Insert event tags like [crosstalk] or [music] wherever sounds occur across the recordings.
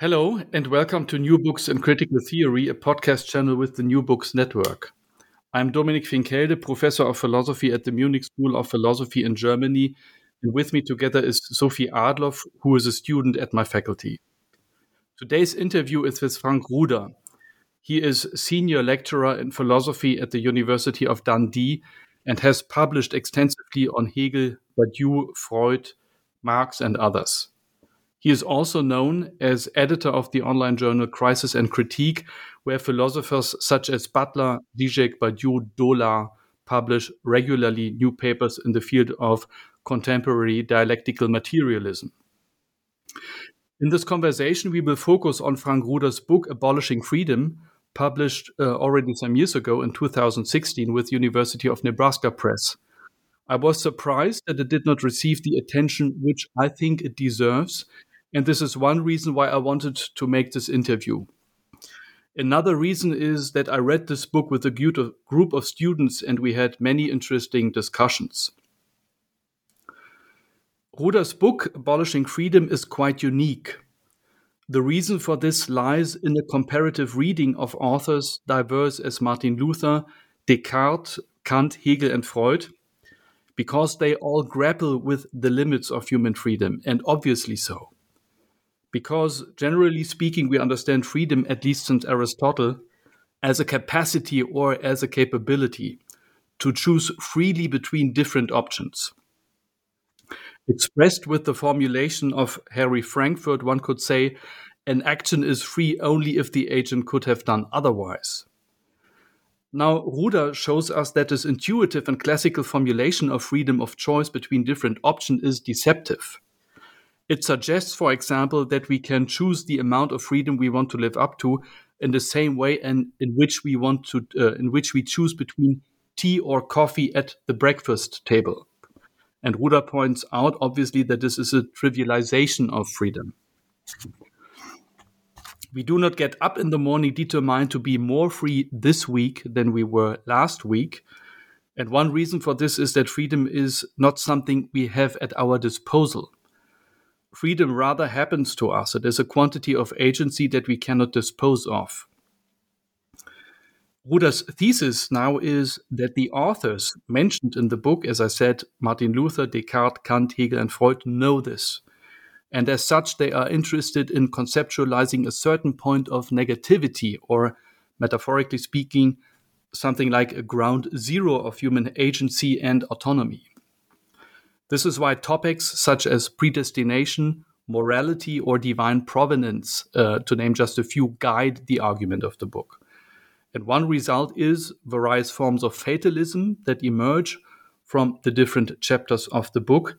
Hello, and welcome to New Books in Critical Theory, a podcast channel with the New Books Network. I'm Dominik Finkelde, professor of philosophy at the Munich School of Philosophy in Germany, and with me together is Sophie Adloff, who is a student at my faculty. Today's interview is with Frank Ruda. He is senior lecturer in philosophy at the University of Dundee and has published extensively on Hegel, Badiou, Freud, Marx, and others. He is also known as editor of the online journal Crisis and Critique, where philosophers such as Butler, Zizek, Badiou, Dolar publish regularly new papers in the field of contemporary dialectical materialism. In this conversation, we will focus on Frank Ruda's book Abolishing Freedom, published uh, already some years ago in 2016 with University of Nebraska Press. I was surprised that it did not receive the attention which I think it deserves, and this is one reason why I wanted to make this interview. Another reason is that I read this book with a group of students and we had many interesting discussions. Ruda's book, Abolishing Freedom, is quite unique. The reason for this lies in a comparative reading of authors diverse as Martin Luther, Descartes, Kant, Hegel, and Freud, because they all grapple with the limits of human freedom, and obviously so because generally speaking, we understand freedom, at least since Aristotle, as a capacity or as a capability to choose freely between different options. Expressed with the formulation of Harry Frankfurt, one could say, an action is free only if the agent could have done otherwise. Now, Ruda shows us that this intuitive and classical formulation of freedom of choice between different options is deceptive. It suggests, for example, that we can choose the amount of freedom we want to live up to in the same way and in which we want to uh, in which we choose between tea or coffee at the breakfast table. And Ruda points out, obviously, that this is a trivialization of freedom. We do not get up in the morning determined to be more free this week than we were last week. And one reason for this is that freedom is not something we have at our disposal freedom rather happens to us. It is a quantity of agency that we cannot dispose of. Ruda's thesis now is that the authors mentioned in the book, as I said, Martin Luther, Descartes, Kant, Hegel, and Freud, know this. And as such, they are interested in conceptualizing a certain point of negativity, or metaphorically speaking, something like a ground zero of human agency and autonomy. This is why topics such as predestination, morality, or divine providence, uh, to name just a few, guide the argument of the book. And one result is various forms of fatalism that emerge from the different chapters of the book.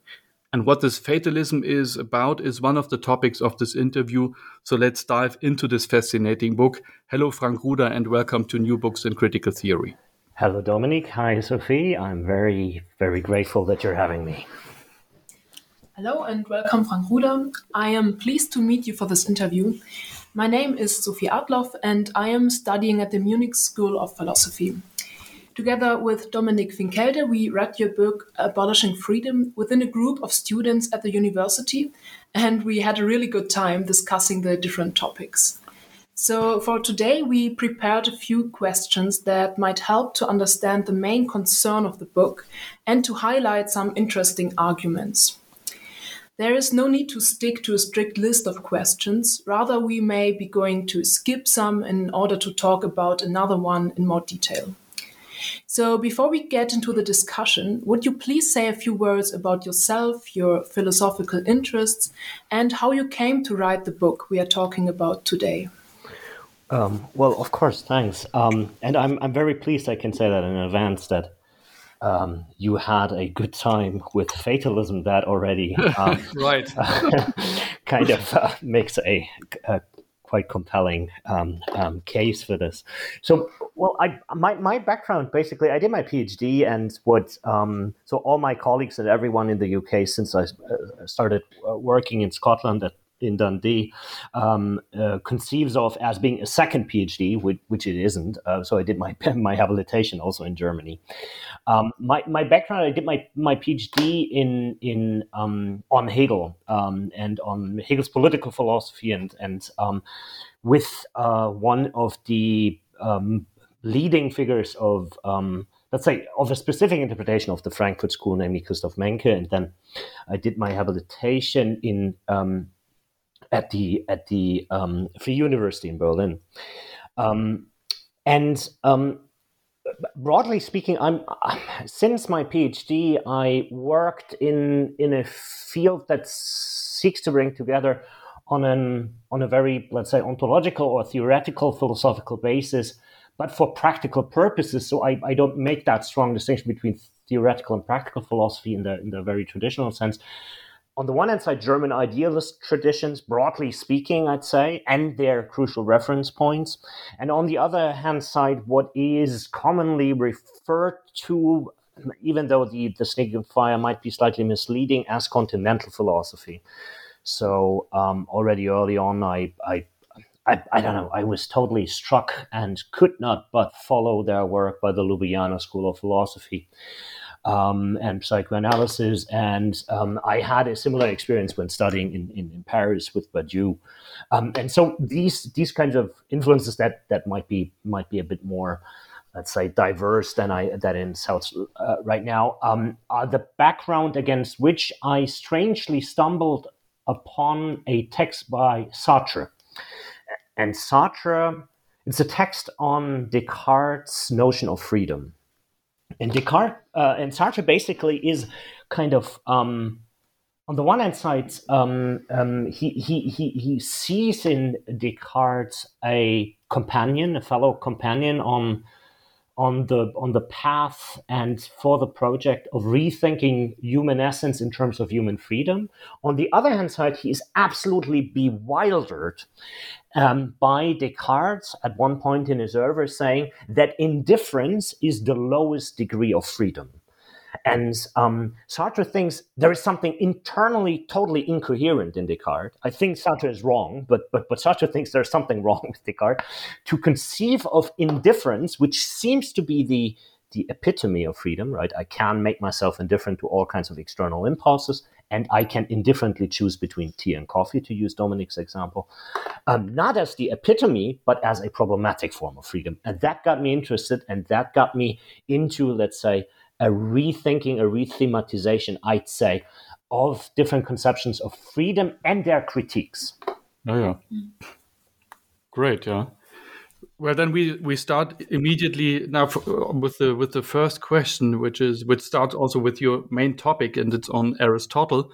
And what this fatalism is about is one of the topics of this interview. So let's dive into this fascinating book. Hello, Frank Ruda, and welcome to New Books in Critical Theory. Hello, Dominik. Hi, Sophie. I'm very, very grateful that you're having me. Hello and welcome, Frank Ruda. I am pleased to meet you for this interview. My name is Sophie Adloff and I am studying at the Munich School of Philosophy. Together with Dominik Finkelde, we read your book Abolishing Freedom within a group of students at the university, and we had a really good time discussing the different topics. So, for today, we prepared a few questions that might help to understand the main concern of the book and to highlight some interesting arguments. There is no need to stick to a strict list of questions. Rather, we may be going to skip some in order to talk about another one in more detail. So, before we get into the discussion, would you please say a few words about yourself, your philosophical interests, and how you came to write the book we are talking about today? Um, well, of course, thanks. Um, and I'm, I'm very pleased I can say that in advance that um, you had a good time with fatalism that already [laughs] um, right [laughs] kind of uh, makes a, a, quite compelling um, um, case for this. So, well, I my my background basically, I did my PhD, and what um, so all my colleagues and everyone in the UK since I uh, started uh, working in Scotland at in Dundee um, uh, conceives of as being a second PhD, which, which it isn't. Uh, so I did my [laughs] my habilitation also in Germany. Um, my, my background, I did my, my PhD in in um, on Hegel um, and on Hegel's political philosophy and and um, with uh, one of the um, leading figures of let's say, of a specific interpretation of the Frankfurt School, namely Christoph Menke. And then I did my habilitation in um, at the at the um, Free University in Berlin. Um, and um, broadly speaking, I'm since my PhD, I worked in in a field that seeks to bring together on an on a very let's say ontological or theoretical philosophical basis, but for practical purposes. So I, I don't make that strong distinction between theoretical and practical philosophy in the in the very traditional sense on the one hand side, German idealist traditions, broadly speaking, I'd say, and their crucial reference points. And on the other hand side, what is commonly referred to, even though the, the signifier might be slightly misleading, as continental philosophy. So um, already early on, I, I I, I, don't know, I was totally struck and could not but follow their work by the Ljubljana School of Philosophy um, and psychoanalysis. And um, I had a similar experience when studying in, in, in Paris with Badiou. Um, and so these these kinds of influences that that might be might be a bit more, let's say, diverse than I that in South uh, right now um, are the background against which I strangely stumbled upon a text by Sartre. And Sartre, it's a text on Descartes' notion of freedom. And Descartes uh, and Sartre basically is kind of um, on the one hand side, um, um, he, he, he, he sees in Descartes a companion, a fellow companion on on the on the path and for the project of rethinking human essence in terms of human freedom. On the other hand side, he is absolutely bewildered um, by Descartes at one point in his Oeuvre saying that indifference is the lowest degree of freedom. And um, Sartre thinks there is something internally totally incoherent in Descartes. I think Sartre is wrong, but, but, but Sartre thinks there's something [laughs] wrong with Descartes. To conceive of indifference, which seems to be the, the epitome of freedom, right? I can make myself indifferent to all kinds of external impulses, and I can indifferently choose between tea and coffee, to use Dominik's example, um, not as the epitome, but as a problematic form of freedom. And that got me interested, and that got me into, let's say, a rethinking, a rethematization, I'd say, of different conceptions of freedom and their critiques. Oh, yeah. Mm. Great, yeah. Well, then we, we start immediately now for, with the with the first question, which is which starts also with your main topic, and it's on Aristotle.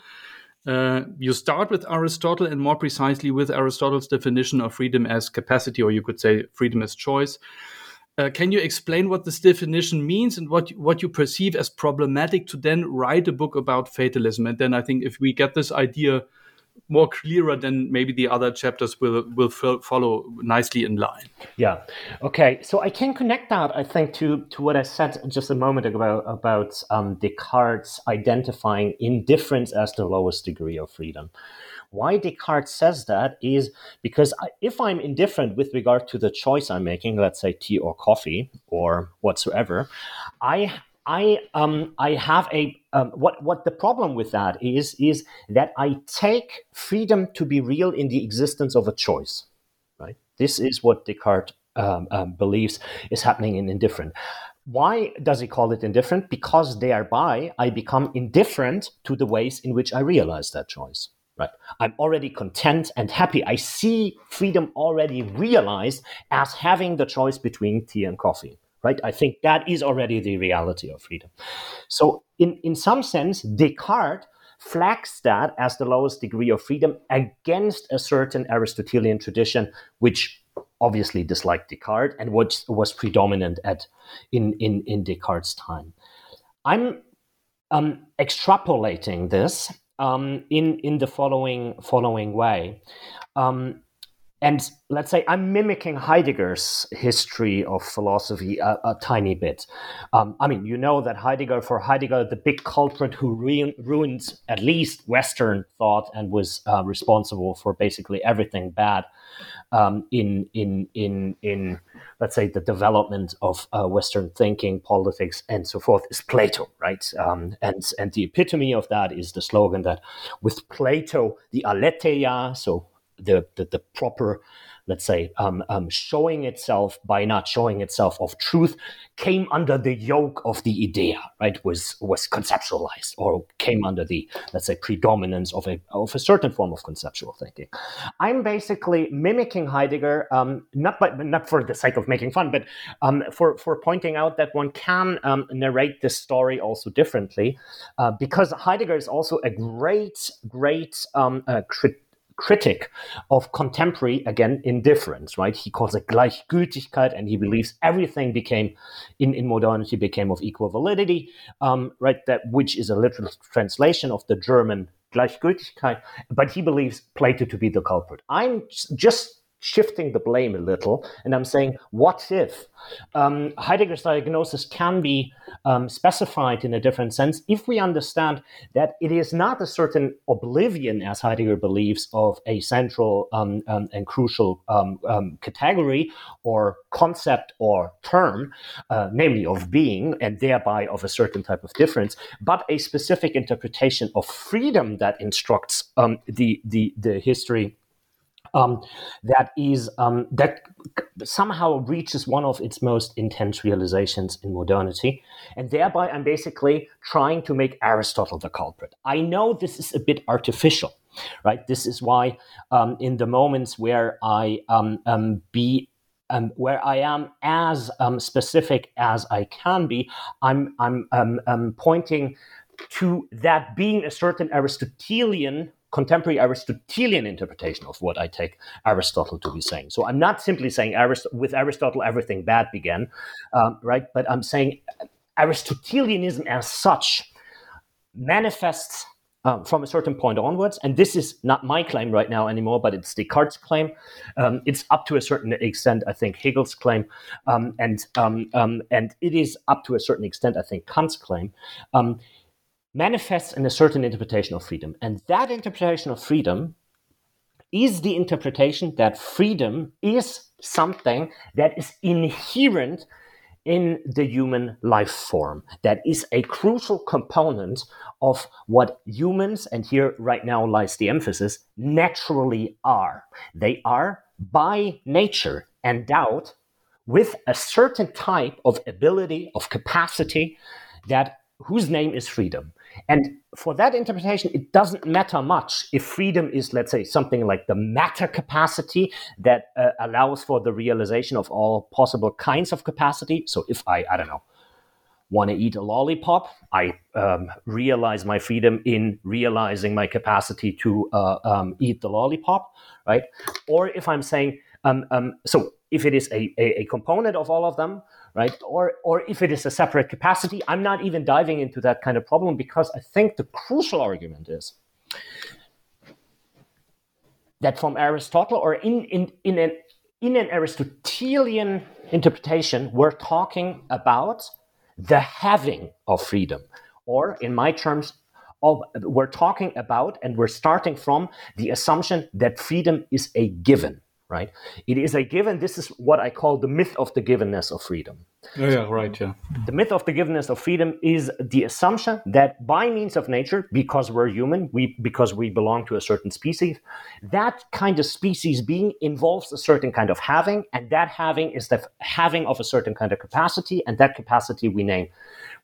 Uh, you start with Aristotle, and more precisely with Aristotle's definition of freedom as capacity, or you could say freedom as choice. Uh, can you explain what this definition means and what what you perceive as problematic to then write a book about fatalism? And then I think if we get this idea more clearer, than maybe the other chapters will will follow nicely in line. Yeah. Okay. So I can connect that, I think, to to what I said just a moment ago about um, Descartes identifying indifference as the lowest degree of freedom. Why Descartes says that is because if I'm indifferent with regard to the choice I'm making, let's say tea or coffee or whatsoever, I I um I have a um, what what the problem with that is is that I take freedom to be real in the existence of a choice, right? This is what Descartes um, um, believes is happening in indifferent. Why does he call it indifferent? Because thereby I become indifferent to the ways in which I realize that choice. Right. I'm already content and happy. I see freedom already realized as having the choice between tea and coffee. Right. I think that is already the reality of freedom. So, in, in some sense, Descartes flags that as the lowest degree of freedom against a certain Aristotelian tradition, which obviously disliked Descartes and which was predominant at in, in, in Descartes' time. I'm um, extrapolating this um, in in the following following way. Um, and let's say I'm mimicking Heidegger's history of philosophy a, a tiny bit. Um, I mean, you know that Heidegger, for Heidegger, the big culprit who ruined, ruined at least Western thought and was uh, responsible for basically everything bad um, in in in in let's say the development of uh, Western thinking, politics, and so forth is Plato, right? Um, and and the epitome of that is the slogan that with Plato, the aletheia, so the, the, the proper let's say, um, um, showing itself by not showing itself of truth came under the yoke of the idea, right? Was was conceptualized or came under the let's say predominance of a of a certain form of conceptual thinking. I'm basically mimicking Heidegger, um, not by, not for the sake of making fun, but um, for for pointing out that one can um, narrate this story also differently, uh, because Heidegger is also a great great um, uh, crit- critic of contemporary again indifference right? He calls it gleichgültigkeit and he believes everything became in, in modernity became of equal validity um, right? That which is a literal translation of the german gleichgültigkeit but he believes plato to be the culprit. I'm just shifting the blame a little, and I'm saying, what if? Um, Heidegger's diagnosis can be um, specified in a different sense if we understand that it is not a certain oblivion, as Heidegger believes, of a central um, um and crucial um, um, category or concept or term, uh, namely of being, and thereby of a certain type of difference, but a specific interpretation of freedom that instructs the, the, the history um, that is um, that somehow reaches one of its most intense realizations in modernity, and thereby I'm basically trying to make Aristotle the culprit. I know this is a bit artificial, right? This is why um, in the moments where I um, um, be um, where I am as um, specific as I can be, I'm, I'm um, um pointing to that being a certain Aristotelian contemporary Aristotelian interpretation of what I take Aristotle to be saying. So I'm not simply saying Arist- with Aristotle everything bad began, um, right? But I'm saying Aristotelianism as such manifests um, from a certain point onwards, and this is not my claim right now anymore, but it's Descartes' claim. Um, it's up to a certain extent, I think, Hegel's claim, um, and um, um, and it is up to a certain extent, I think, Kant's claim. Manifests in a certain interpretation of freedom. And that interpretation of freedom is the interpretation that freedom is something that is inherent in the human life form. That is a crucial component of what humans, and here right now lies the emphasis, naturally are. They are by nature endowed with a certain type of ability, of capacity that whose name is freedom. And for that interpretation, it doesn't matter much if freedom is, let's say, something like the meta capacity that uh, allows for the realization of all possible kinds of capacity. So if I, I don't know, want to eat a lollipop, I um, realize my freedom in realizing my capacity to uh, um, eat the lollipop, right? Or if I'm saying, um, um so if it is a, a, a component of all of them, right? Or, or if it is a separate capacity, I'm not even diving into that kind of problem because I think the crucial argument is that from Aristotle or in, in, in, an, in an Aristotelian interpretation, we're talking about the having of freedom, or in my terms, of, we're talking about and we're starting from the assumption that freedom is a given right? It is a given. This is what I call the myth of the givenness of freedom. Oh, yeah, right, yeah. The myth of the givenness of freedom is the assumption that by means of nature, because we're human, we because we belong to a certain species, that kind of species being involves a certain kind of having, and that having is the having of a certain kind of capacity, and that capacity we name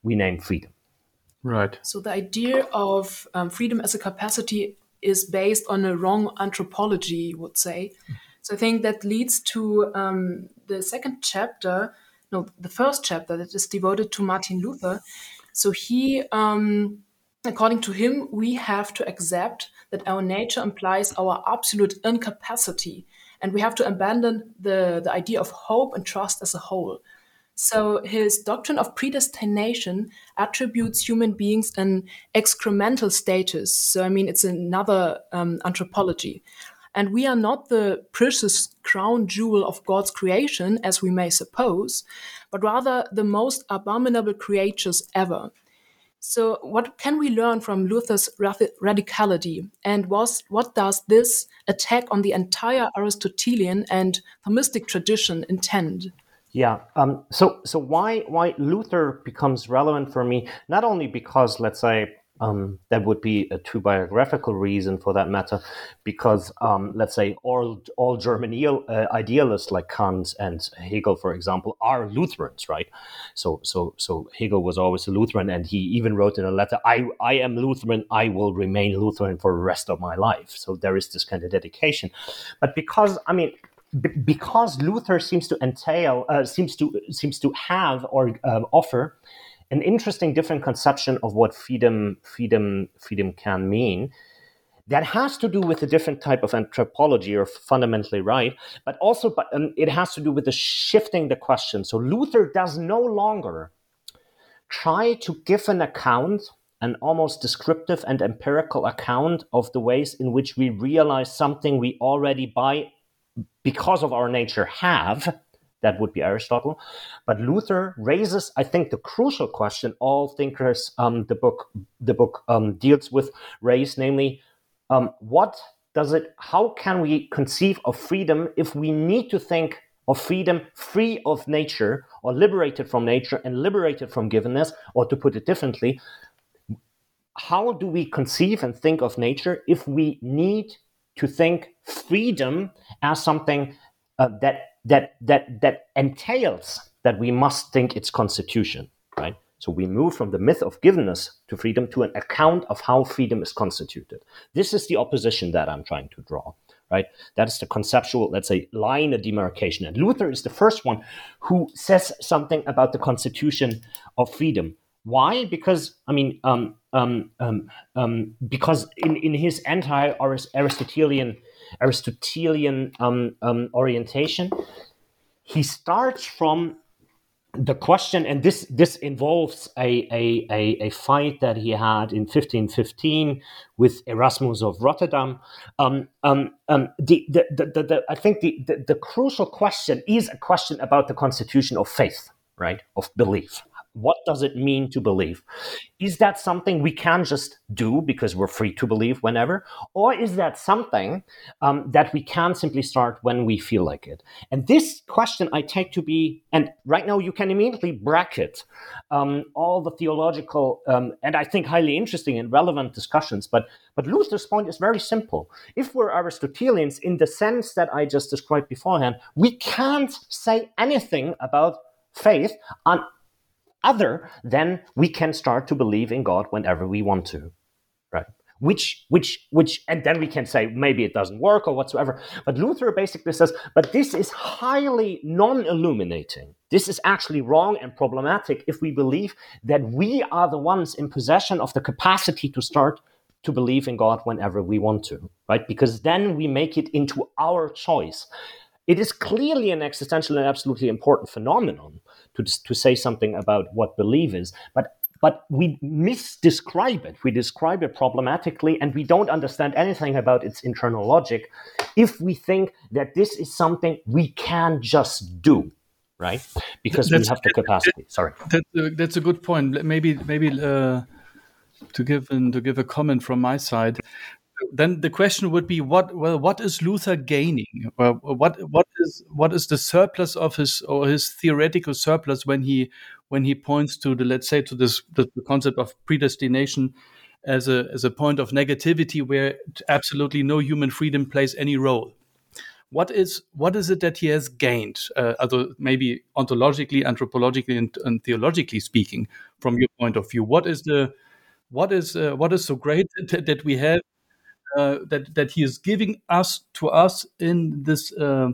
we name freedom. Right. So the idea of um, freedom as a capacity is based on a wrong anthropology, you would say. So I think that leads to um, the second chapter, no, the first chapter that is devoted to Martin Luther. So he, um, according to him, we have to accept that our nature implies our absolute incapacity, and we have to abandon the, the idea of hope and trust as a whole. So his doctrine of predestination attributes human beings an excremental status. So I mean, it's another um, anthropology. And we are not the precious crown jewel of God's creation, as we may suppose, but rather the most abominable creatures ever. So, what can we learn from Luther's radicality? And was, what does this attack on the entire Aristotelian and Thomistic tradition intend? Yeah. Um, so, so why why Luther becomes relevant for me? Not only because, let's say, um, that would be a true biographical reason for that matter, because um, let's say all all German uh, idealists like Kant and Hegel, for example, are Lutherans, right? So so so Hegel was always a Lutheran, and he even wrote in a letter, "I I am Lutheran. I will remain Lutheran for the rest of my life." So there is this kind of dedication, but because I mean. Because Luther seems to entail, uh, seems to seems to have or um, offer an interesting different conception of what freedom freedom freedom can mean. That has to do with a different type of anthropology or fundamentally right but also but um, it has to do with the shifting the question. So luther does no longer try to give an account an almost descriptive and empirical account of the ways in which we realize something we already by because of our nature have that would be Aristotle. But Luther raises, I think, the crucial question all thinkers um, the book the book um, deals with raise, namely, um, what does it? How can we conceive of freedom if we need to think of freedom free of nature or liberated from nature and liberated from givenness, or to put it differently, how do we conceive and think of nature if we need to think freedom as something uh, that that that that entails that we must think its constitution, right? So we move from the myth of givenness to freedom to an account of how freedom is constituted. This is the opposition that I'm trying to draw, right? That is the conceptual, let's say, line of demarcation. And Luther is the first one who says something about the constitution of freedom. Why? Because I mean, um, um, um, um because in, in his anti-Aristotelian Aristotelian um, um, orientation. He starts from the question, and this this involves a, a, a, a, fight that he had in 1515 with Erasmus of Rotterdam. Um, um, um, the, the, the, the, I think the, the, the crucial question is a question about the constitution of faith, right, of belief. What does it mean to believe? Is that something we can just do because we're free to believe whenever? Or is that something um, that we can simply start when we feel like it? And this question I take to be, and right now you can immediately bracket um, all the theological um, and I think highly interesting and relevant discussions. But, but Luther's point is very simple. If we're Aristotelians in the sense that I just described beforehand, we can't say anything about faith on other then we can start to believe in God whenever we want to, right? Which, which, which, and then we can say maybe it doesn't work or whatsoever. But Luther basically says, but this is highly non illuminating. This is actually wrong and problematic if we believe that we are the ones in possession of the capacity to start to believe in God whenever we want to, right? Because then we make it into our choice. It is clearly an existential and absolutely important phenomenon to, to say something about what belief is, but but we misdescribe it. We describe it problematically, and we don't understand anything about its internal logic if we think that this is something we can just do, right? Because that's, we have the capacity. Sorry, that's a, that's a good point. Maybe maybe uh, to give an, to give a comment from my side then the question would be what well what is luther gaining? Well, what what is what is the surplus of his or his theoretical surplus when he when he points to the let's say to this the, the concept of predestination as a as a point of negativity where absolutely no human freedom plays any role? What is what is it that he has gained uh, although maybe ontologically anthropologically and, and, theologically speaking from your point of view? What is the what is uh, what is so great that, that we have uh, that that he is giving us to us in this uh,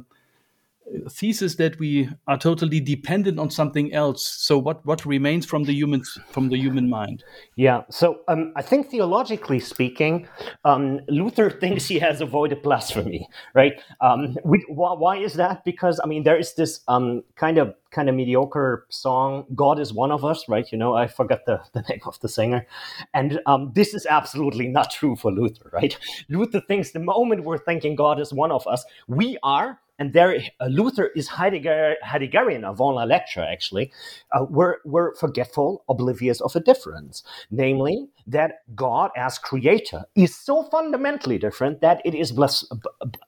thesis that we are totally dependent on something else. So what what remains from the human from the human mind? Yeah. So um, I think theologically speaking, um, Luther [laughs] thinks he has avoided blasphemy, right? Um, we, why, why, is that? Because I mean, there is this um, kind of kind of mediocre song, "God is one of us," right? You know, I forgot the, [laughs] the name of the singer, and um, this is absolutely not true for Luther, right? Luther thinks the moment we're thinking God is one of us, we are and there uh, Luther is Heidegger, Heideggerian avant la lettre, actually, uh, we're, we're forgetful, oblivious of a difference, namely that God as creator is so fundamentally different that it is blas-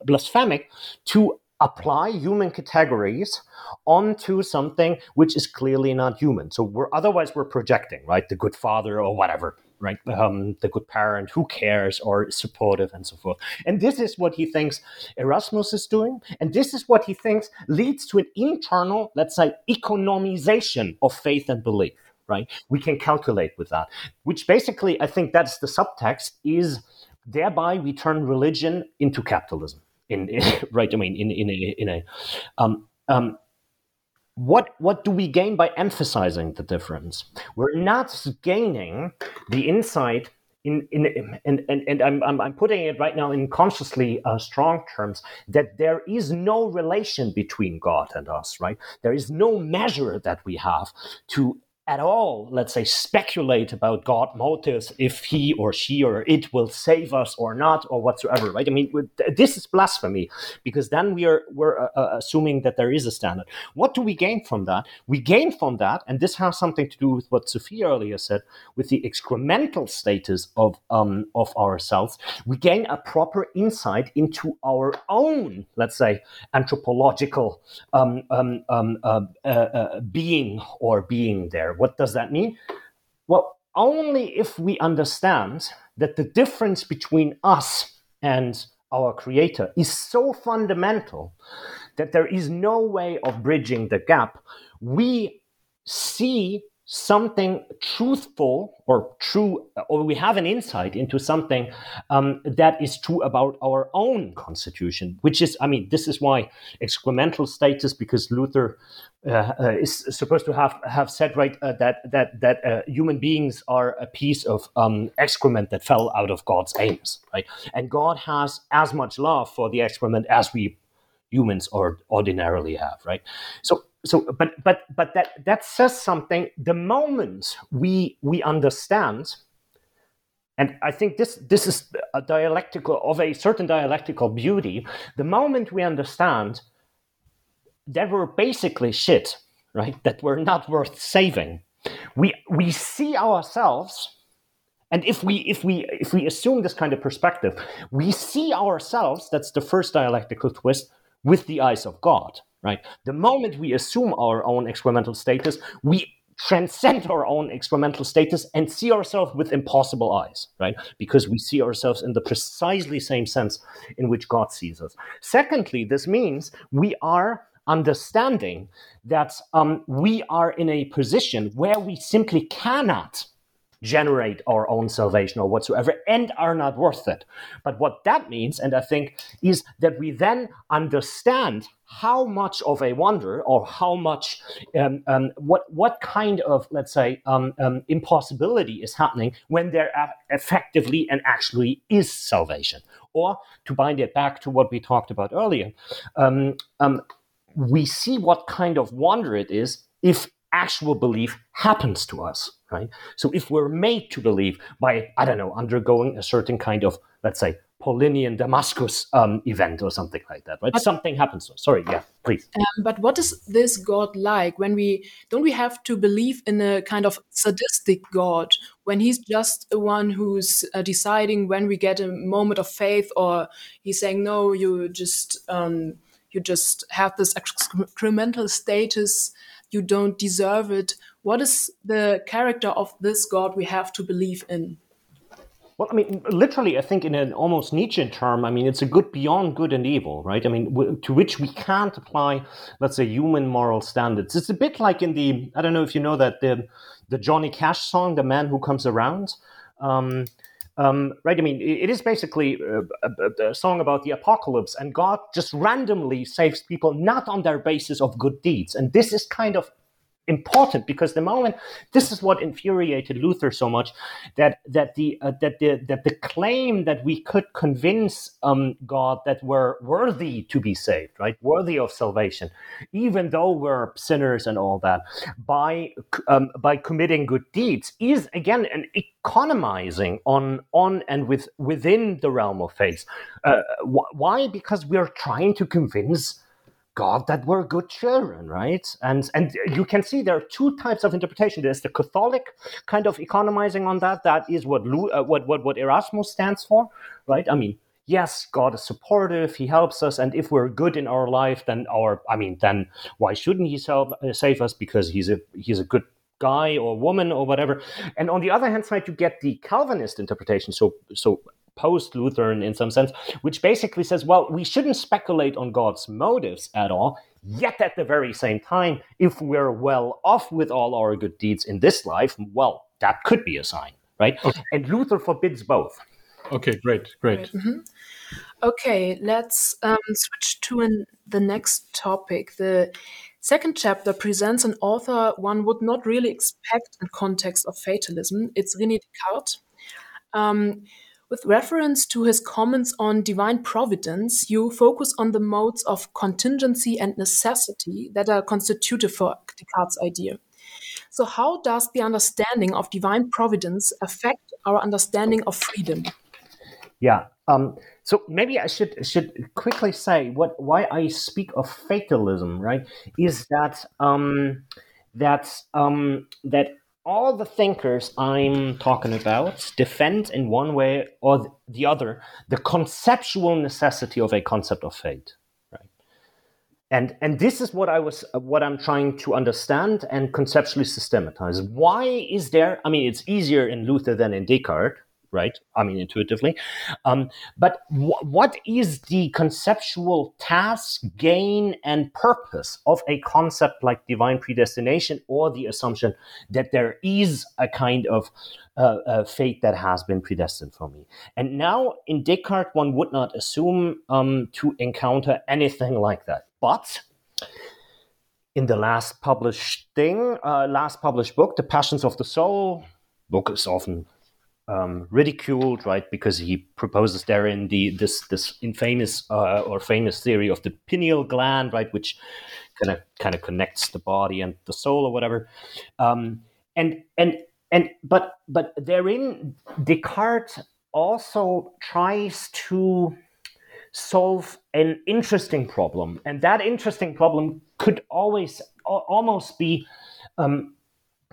blasphemic to apply human categories onto something which is clearly not human. So we're otherwise we're projecting, right? The good father or whatever right? Um, the good parent who cares or supportive and so forth. And this is what he thinks Erasmus is doing. And this is what he thinks leads to an internal, let's say, economization of faith and belief, right? We can calculate with that, which basically, I think that's the subtext is thereby we turn religion into capitalism. In, in [laughs] right, I mean, in in a, in a um, um, what what do we gain by emphasizing the difference? We're not gaining the insight in, in, and, and, and I'm, I'm, I'm putting it right now in consciously uh, strong terms that there is no relation between God and us, right? There is no measure that we have to at all, let's say, speculate about God motives if he or she or it will save us or not or whatsoever, right? I mean, this is blasphemy because then we are we're uh, uh, assuming that there is a standard. What do we gain from that? We gain from that, and this has something to do with what Sophia earlier said, with the excremental status of um, of ourselves. We gain a proper insight into our own, let's say, anthropological um, um, um uh, uh, being or being there what does that mean? Well, only if we understand that the difference between us and our creator is so fundamental that there is no way of bridging the gap, we see something truthful or true, or we have an insight into something um, that is true about our own constitution, which is, I mean, this is why excremental status, because Luther uh, uh, is supposed to have, have said, right, uh, that, that, that uh, human beings are a piece of um, excrement that fell out of God's anus, right? And God has as much love for the excrement as we humans or ordinarily have, right? So so but but but that that says something. The moment we we understand and i think this this is a dialectical of a certain dialectical beauty the moment we understand that we're basically shit right? That we're not worth saving. We we see ourselves and if we if we if we assume this kind of perspective we see ourselves that's the first dialectical twist with the eyes of god right? The moment we assume our own excremental status, we transcend our own excremental status and see ourselves with impossible eyes, right? Because we see ourselves in the precisely same sense in which God sees us. Secondly, this means we are understanding that um, we are in a position where we simply cannot generate our own salvation or whatsoever and are not worth it. But what that means, and I think, is that we then understand how much of a wonder or how much um, um, what what kind of let's say um, um impossibility is happening when there effectively and actually is salvation or to bind it back to what we talked about earlier um, um, we see what kind of wonder it is if actual belief happens to us, right? So if we're made to believe by, I don't know, undergoing a certain kind of, let's say, Paulinian Damascus um, event or something like that, right? But, something happens. Sorry, yeah, please. Um, but what is this God like? When we don't we have to believe in a kind of sadistic God when He's just the one who's uh, deciding when we get a moment of faith, or He's saying no, you just um, you just have this excremental status you don't deserve it. What is the character of this God we have to believe in? Well, I mean, literally, I think in an almost Nietzschean term, I mean, it's a good beyond good and evil, right? I mean, w- to which we can't apply, let's say, human moral standards. It's a bit like in the, I don't know if you know that the, the Johnny Cash song, "The Man Who Comes Around." Um, Um, right? I mean, it is basically a, a, a, song about the apocalypse, and God just randomly saves people not on their basis of good deeds. And this is kind of important because the moment this is what infuriated Luther so much that that the uh, that the that the claim that we could convince um, God that we're worthy to be saved, right, worthy of salvation, even though we're sinners and all that, by um, by committing good deeds, is again an economizing on on and with within the realm of faith. Uh, wh- why? Because we're trying to convince God that we're good children, right? And and you can see there are two types of interpretation. There's the Catholic kind of economizing on that. That is what uh, what what what Erasmus stands for, right? I mean, yes, God is supportive. He helps us, and if we're good in our life, then our I mean, then why shouldn't He save, uh, save us? Because He's a He's a good guy or woman or whatever. And on the other hand side, you get the Calvinist interpretation. So so post Lutheran in some sense, which basically says, well, we shouldn't speculate on God's motives at all. Yet at the very same time, if we're well off with all our good deeds in this life, well, that could be a sign, right? Okay. And Luther forbids both. Okay, great, great. Mm-hmm. Okay, let's um, switch to an, the next topic. The second chapter presents an author one would not really expect in context of fatalism. It's René Descartes. Um, with reference to his comments on divine providence, you focus on the modes of contingency and necessity that are constitutive for Descartes' idea. So, how does the understanding of divine providence affect our understanding of freedom? Yeah. Um, so maybe I should should quickly say what why I speak of fatalism, right? Is that um, that um, that all the thinkers I'm talking about defend in one way or the other the conceptual necessity of a concept of fate. Right? And and this is what I was what I'm trying to understand and conceptually systematize. Why is there? I mean, it's easier in Luther than in Descartes right? I mean, intuitively. Um, but w- what is the conceptual task, gain, and purpose of a concept like divine predestination or the assumption that there is a kind of uh, uh, fate that has been predestined for me? And now in Descartes, one would not assume um, to encounter anything like that. But in the last published thing, uh, last published book, The Passions of the Soul, book is often um, ridiculed, right? Because he proposes therein the this this infamous uh, or famous theory of the pineal gland, right, which kind of kind of connects the body and the soul or whatever. Um, and and and but but therein Descartes also tries to solve an interesting problem, and that interesting problem could always almost be um,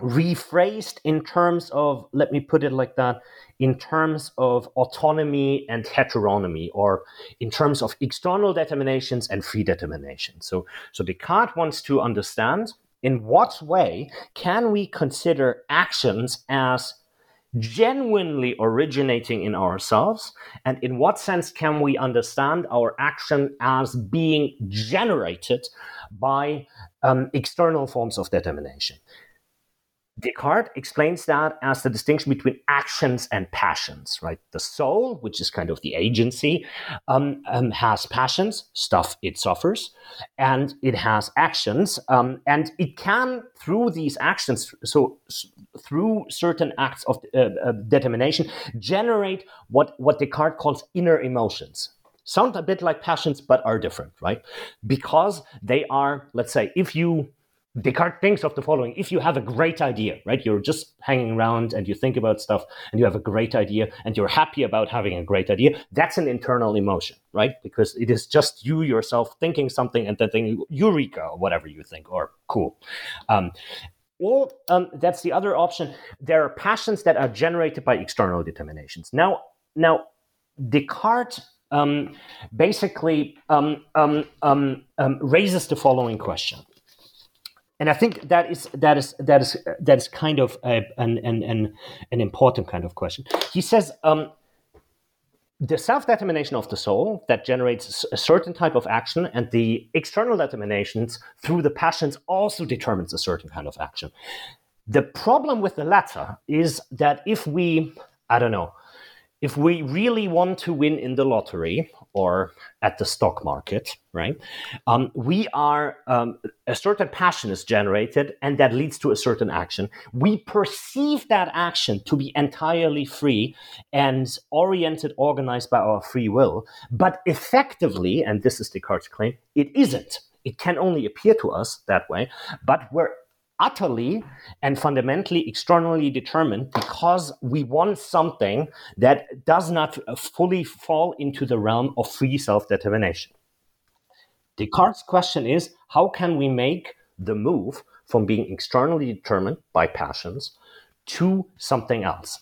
rephrased in terms of, let me put it like that, in terms of autonomy and heteronomy, or in terms of external determinations and free determination. So, so Descartes wants to understand in what way can we consider actions as genuinely originating in ourselves? And in what sense can we understand our action as being generated by um, external forms of determination? Descartes explains that as the distinction between actions and passions, right? The soul, which is kind of the agency, um, um, has passions, stuff it suffers, and it has actions, um, and it can, through these actions, so through certain acts of uh, uh, determination, generate what, what Descartes calls inner emotions. Sound a bit like passions, but are different, right? Because they are, let's say, if you Descartes thinks of the following if you have a great idea, right? You're just hanging around and you think about stuff and you have a great idea and you're happy about having a great idea. That's an internal emotion, right? Because it is just you yourself thinking something and then thinking, eureka, or whatever you think, or cool. Um, um, that's the other option. There are passions that are generated by external determinations. Now, now Descartes um, basically um, um, um, raises the following question and I think that is that is that is that is kind of a, an, an an an important kind of question. He says um, the self-determination of the soul that generates a certain type of action, and the external determinations through the passions also determines a certain kind of action. The problem with the latter is that if we, I don't know, if we really want to win in the lottery or at the stock market, right, um, we are um, a certain passion is generated, and that leads to a certain action. We perceive that action to be entirely free and oriented, organized by our free will, but effectively, and this is Descartes' claim, it isn't. It can only appear to us that way, but we're utterly and fundamentally externally determined because we want something that does not fully fall into the realm of free self determination. Descartes' question is how can we make the move from being externally determined by passions to something else?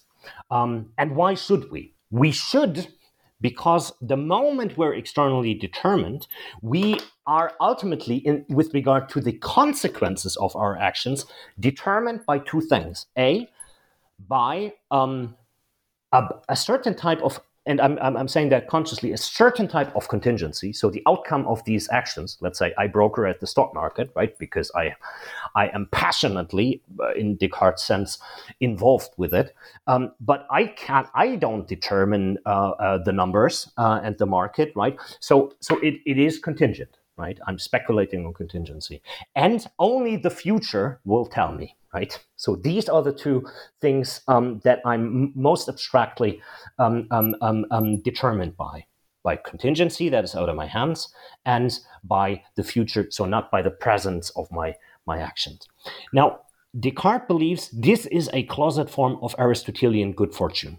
Um, and why should we? We should because the moment we're externally determined, we are ultimately, in, with regard to the consequences of our actions, determined by two things. A, by um, a, a certain type of and I'm, I'm, saying that consciously, a certain type of contingency. So the outcome of these actions, let's say I broker at the stock market, right? Because I, I am passionately, uh, in Descartes' sense, involved with it. Um, but I can't, I don't determine uh, uh, the numbers uh, and the market, right? So, so it, it is contingent, right? I'm speculating on contingency, and only the future will tell me right? So these are the two things um, that I'm most abstractly um, um, um, um, determined by. By contingency that is out of my hands, and by the future, so not by the presence of my, my actions. Now, Descartes believes this is a closet form of Aristotelian good fortune.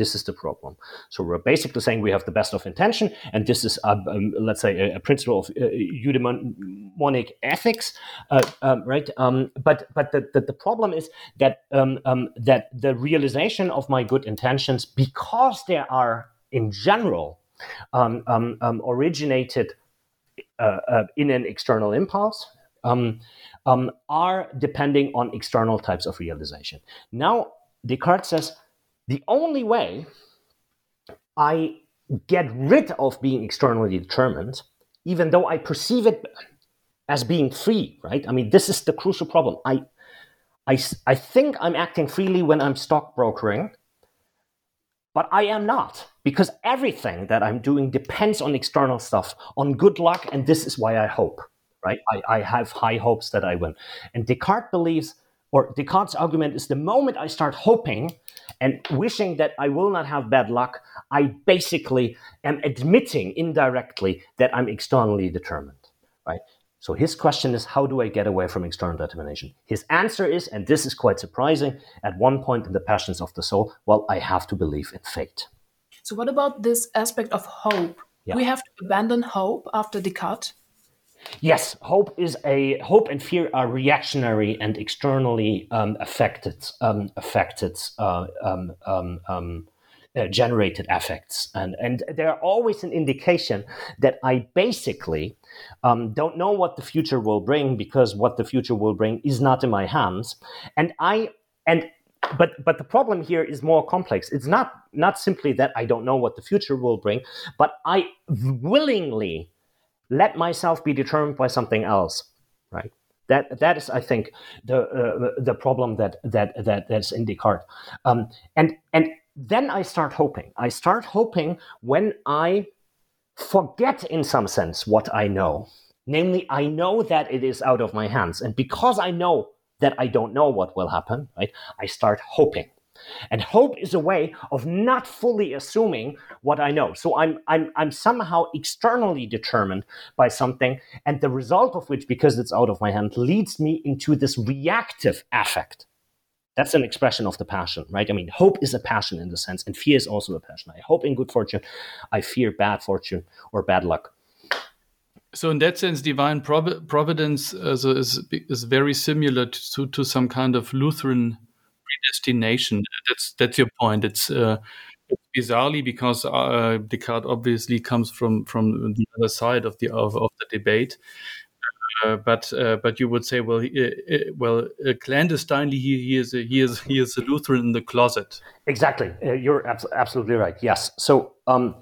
This is the problem. So we're basically saying we have the best of intention, and this is, a, um, let's say, a, a, principle of uh, eudaimonic ethics, uh, um, right? Um, but but the, the, the, problem is that um, um, that the realization of my good intentions, because they are in general originated uh, uh, in an external impulse, are depending on external types of realization. Now, Descartes says the only way I get rid of being externally determined, even though I perceive it as being free, right? I mean, this is the crucial problem. I, I, I think I'm acting freely when I'm stockbrokering, but I am not because everything that I'm doing depends on external stuff, on good luck, and this is why I hope, right? I, I have high hopes that I win. And Descartes believes, or Descartes' argument is the moment I start hoping and wishing that I will not have bad luck, I basically am admitting indirectly that I'm externally determined, right? So his question is, how do I get away from external determination? His answer is, and this is quite surprising, at one point in the passions of the soul, well, I have to believe in fate. So what about this aspect of hope? Yeah. We have to abandon hope after Descartes? Yes, hope is a hope and fear are reactionary and externally um, affected, um, affected, uh, um, um, um uh, generated affects, and and they're always an indication that I basically um, don't know what the future will bring because what the future will bring is not in my hands, and I and but but the problem here is more complex. It's not not simply that I don't know what the future will bring, but I willingly let myself be determined by something else, right? That that is, I think, the uh, the problem that that that that's in Descartes. Um, and and then I start hoping. I start hoping when I forget, in some sense, what I know. Namely, I know that it is out of my hands, and because I know that I don't know what will happen, right? I start hoping. And hope is a way of not fully assuming what I know. So I'm, I'm, I'm somehow externally determined by something, and the result of which, because it's out of my hand, leads me into this reactive affect. That's an expression of the passion, right? I mean, hope is a passion in the sense, and fear is also a passion. I hope in good fortune, I fear bad fortune or bad luck. So, in that sense, divine providence uh, is, is very similar to, to some kind of Lutheran predestination. That's that's your point. It's, uh, bizarrely because uh, Descartes obviously comes from from the other side of the of, of the debate. Uh, but uh, but you would say, well, he, uh, well, uh, clandestinely, he, he is a, he is he is a Lutheran in the closet. Exactly, you're abs- absolutely right. Yes. So um,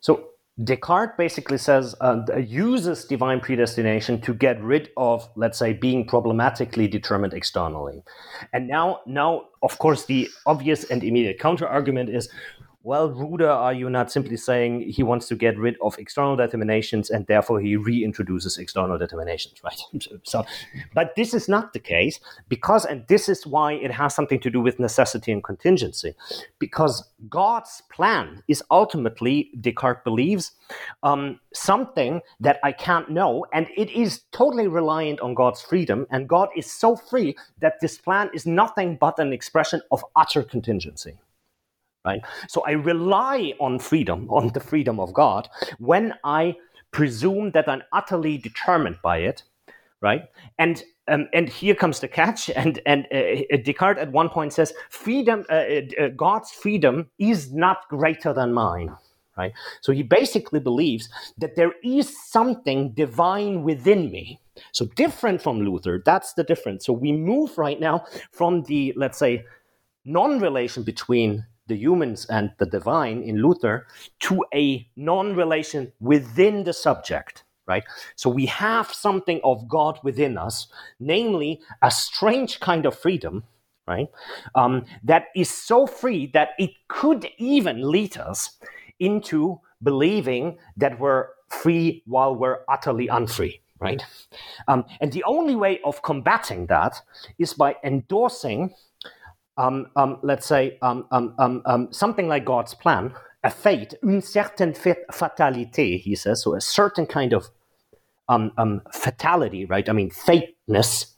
so Descartes basically says uh, uses divine predestination to get rid of, let's say, being problematically determined externally. And now, now, of course, the obvious and immediate counter argument is, well, Ruda, are you not simply saying he wants to get rid of external determinations and therefore he reintroduces external determinations, right? [laughs] so, but this is not the case because, and this is why it has something to do with necessity and contingency, because God's plan is ultimately, Descartes believes, um, something that I can't know, and it is totally reliant on God's freedom, and God is so free that this plan is nothing but an expression of utter contingency right? So I rely on freedom, [laughs] on the freedom of God, when I presume that I'm utterly determined by it, right? And um, and here comes the catch. [laughs] And and uh, Descartes at one point says, "Freedom, uh, uh, God's freedom is not greater than mine." Right. So he basically believes that there is something divine within me. So different from Luther. That's the difference. So we move right now from the let's say non-relation between the humans and the divine in Luther to a non relation within the subject, right? So we have something of God within us, namely a strange kind of freedom, right? Um, that is so free that it could even lead us into believing that we're free while we're utterly unfree right? Um, and the only way of combating that is by endorsing um, um, let's say, um, um, um, um, something like God's plan, a fate, une certaine fatalité, he says, so a certain kind of fatality, right? I mean, fateness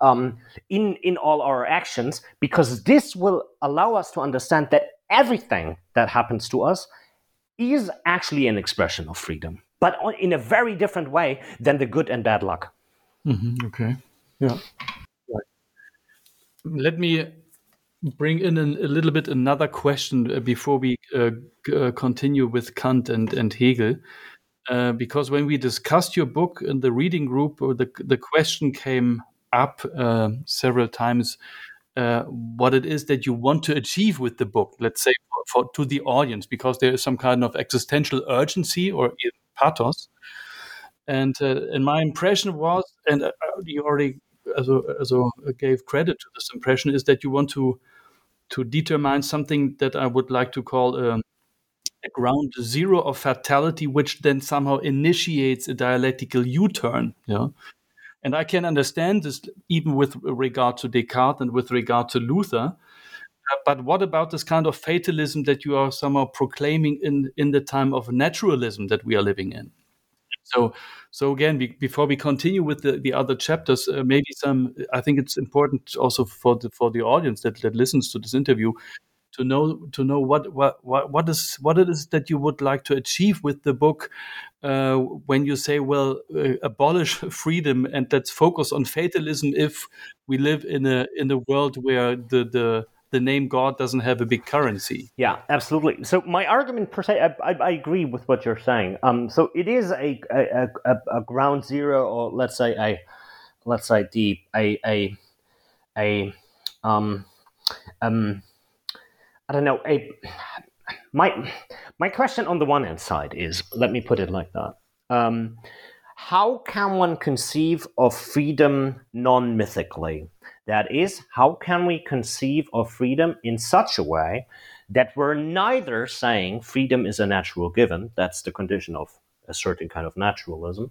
in, in all our actions, because this will allow us to understand that everything that happens to us is actually an expression of freedom, but in a very different way than the good and bad luck. Mm-hmm. Okay. Yeah. Right. Let me bring in an, a little bit another question uh, before we uh, uh, continue with Kant and, and Hegel. Uh, because when we discussed your book in the reading group, uh, the, the question came up uh, several times what it is that you want to achieve with the book, let's say for, for, to the audience, because there is some kind of existential urgency or pathos. And, and my impression was, and you already also, also gave credit to this impression, is that you want to to determine something that I would like to call um, a ground zero of fatality, which then somehow initiates a dialectical U-turn. Yeah. And I can understand this even with regard to Descartes and with regard to Luther. Uh, but what about this kind of fatalism that you are somehow proclaiming in, in the time of naturalism that we are living in? So, so again, be, before we continue with the, the other chapters, uh, maybe some. I think it's important also for the for the audience that, that listens to this interview to know to know what what what is what it is that you would like to achieve with the book uh, when you say, well, uh, abolish [laughs] freedom and let's focus on fatalism if we live in a in a world where the the the name God doesn't have a big currency. Yeah, absolutely. So my argument per se, I, I, I agree with what you're saying. Um, so it is a a, a a, ground zero, or let's say a let's say the a a a um um I don't know a my my question on the one hand side is let me put it like that. Um, how can one conceive of freedom non mythically? That is, how can we conceive of freedom in such a way that we're neither saying freedom is a natural given, that's the condition of a certain kind of naturalism,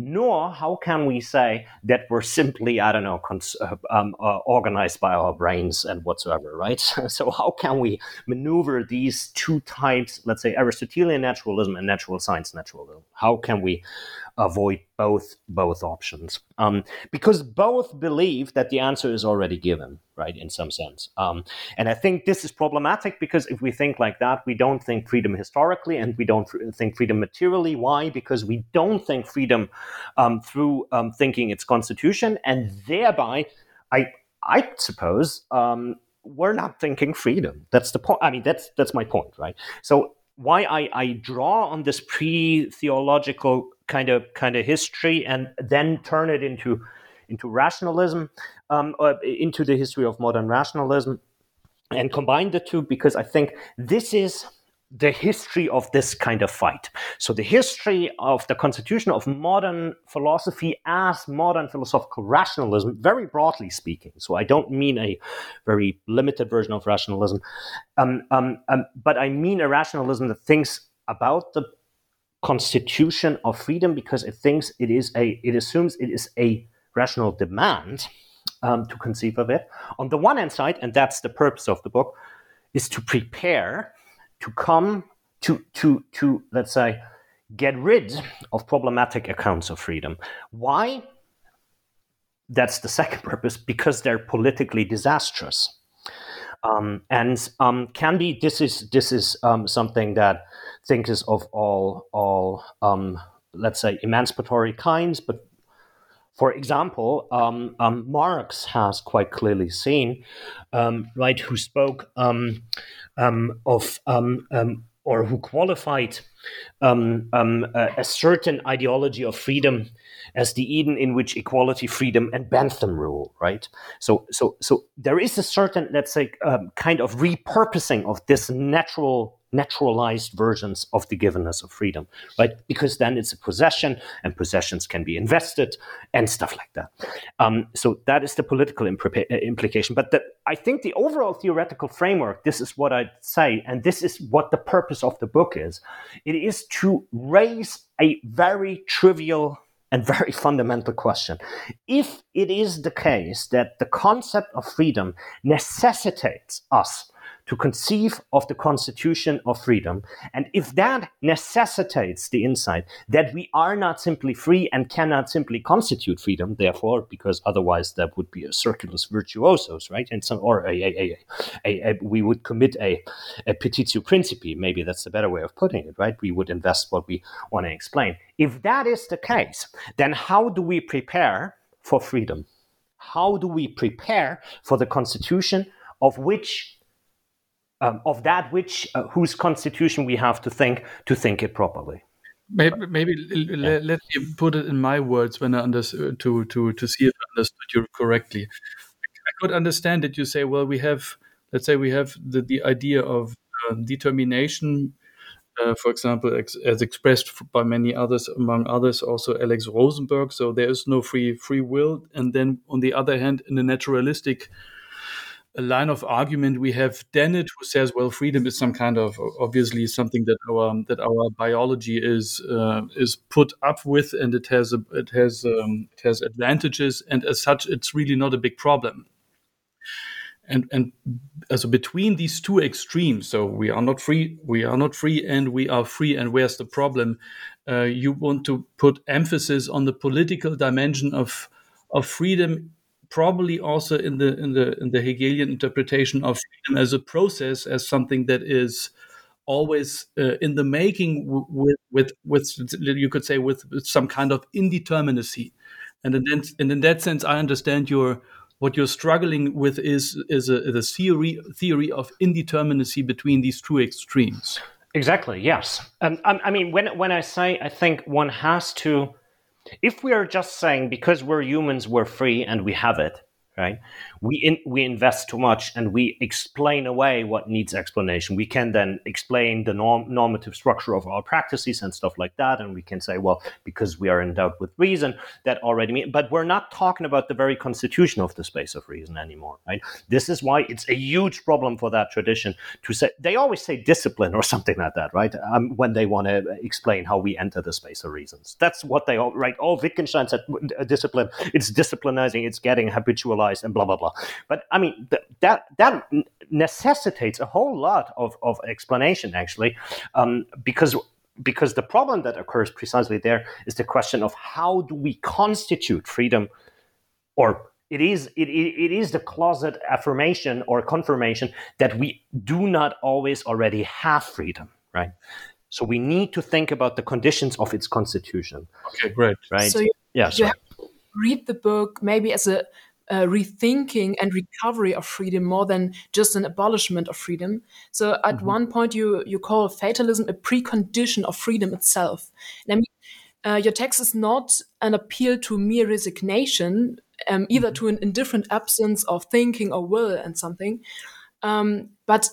nor how can we say that we're simply, I don't know, cons- uh, um, uh, organized by our brains and whatsoever, right? [laughs] so, how can we maneuver these two types, let's say Aristotelian naturalism and natural science naturalism? How can we avoid both both options um, because both believe that the answer is already given right in some sense um, and i think this is problematic because if we think like that we don't think freedom historically and we don't think freedom materially why because we don't think freedom um, through um, thinking its constitution and thereby i i suppose um, we're not thinking freedom. That's the point i mean that's that's my point right? So why I, I draw on this pre-theological kind of kind of history and then turn it into into rationalism, um, uh, into the history of modern rationalism, and combine the two because I think this is the history of this kind of fight. So, the history of the constitution of modern philosophy as modern philosophical rationalism, very broadly speaking. So, I don't mean a very limited version of rationalism, um, um, um, but I mean a rationalism that thinks about the constitution of freedom because it thinks it is a, it assumes it is a rational demand um, to conceive of it. On the one hand side, and that's the purpose of the book, is to prepare to come to to to let's say get rid of problematic accounts of freedom. Why? That's the second [laughs] purpose because they're politically disastrous. Um, and um, can be this is this is um, something that thinkers of all all um, let's say emancipatory kinds, but for example, um, um, Marx has quite clearly seen, um, right, who spoke um, um, of or who qualified a, a, certain ideology of freedom as the Eden in which equality, freedom, and Bentham rule, right? So, so, so there is a certain, let's say, kind of repurposing of this natural naturalized versions of the givenness of freedom, right? Because then it's a possession, and possessions can be invested and stuff like that. Um, so that is the political impl- uh, implication. But the, I think the overall theoretical framework, this is what I'd say, and this is what the purpose of the book is. It is to raise a very trivial and very fundamental question. If it is the case that the concept of freedom necessitates us to conceive of the constitution of freedom. And if that necessitates the insight that we are not simply free and cannot simply constitute freedom, therefore, because otherwise that would be a circulus virtuosus, right? And some, or a, a, a, a, we would commit a, a petitio principii. Maybe that's the better way of putting it, right? We would invest what we want to explain. If that is the case, then how do we prepare for freedom? How do we prepare for the constitution of which um, of that which uh, whose constitution we have to think to think it properly. Maybe, maybe yeah. let, me put it in my words when I understood to to to see if I understood you correctly. I could understand that you say, well, we have, let's say, we have the the idea of uh, determination. Uh, for example, ex as expressed by many others, among others, also Alex Rosenberg. So there is no free free will, and then on the other hand, in the naturalistic a line of argument we have Dennett who says well freedom is some kind of obviously something that our that our biology is uh, is put up with and it has a, it has um, it has advantages and as such it's really not a big problem. And and so between these two extremes so we are not free we are not free and we are free and where's the problem? Uh, you want to put emphasis on the political dimension of of freedom probably also in the in the in the Hegelian interpretation of freedom as a process, as something that is always uh, in the making with with with you could say with, with some kind of indeterminacy, and in that, and in that sense, I understand your what you're struggling with is is a, the theory theory of indeterminacy between these two extremes. Exactly. Yes. Um, I mean, when when I say I think one has to if we are just saying because we're humans, we're free and we have it, right? We in, we invest too much and we explain away what needs explanation. We can then explain the norm, normative structure of our practices and stuff like that, and we can say, well, because we are endowed with reason, that already. But we're not talking about the very constitution of the space of reason anymore, right? This is why it's a huge problem for that tradition to say. They always say discipline or [laughs] something like that, right? Um, when they want to explain how we enter the space of reasons, that's what they all right. Oh, Wittgenstein said discipline. It's disciplinizing. It's getting habitualized and blah blah blah. But I mean, th- that that necessitates a whole lot of, of explanation, actually, um, because because the problem that occurs precisely there is the question of how do we constitute freedom, or it is it, it is the closet affirmation or confirmation that we do not always already have freedom, right? So we need to think about the conditions of its constitution. Okay, great. Right. So you, yeah, you read the book maybe as a uh, rethinking and recovery of freedom more than just an abolishment of freedom. So at mm-hmm. one point you you call fatalism a precondition of freedom itself. And I mean, uh, your text is not an appeal to mere resignation, um, either mm-hmm. to an indifferent absence of thinking or will and something, um, but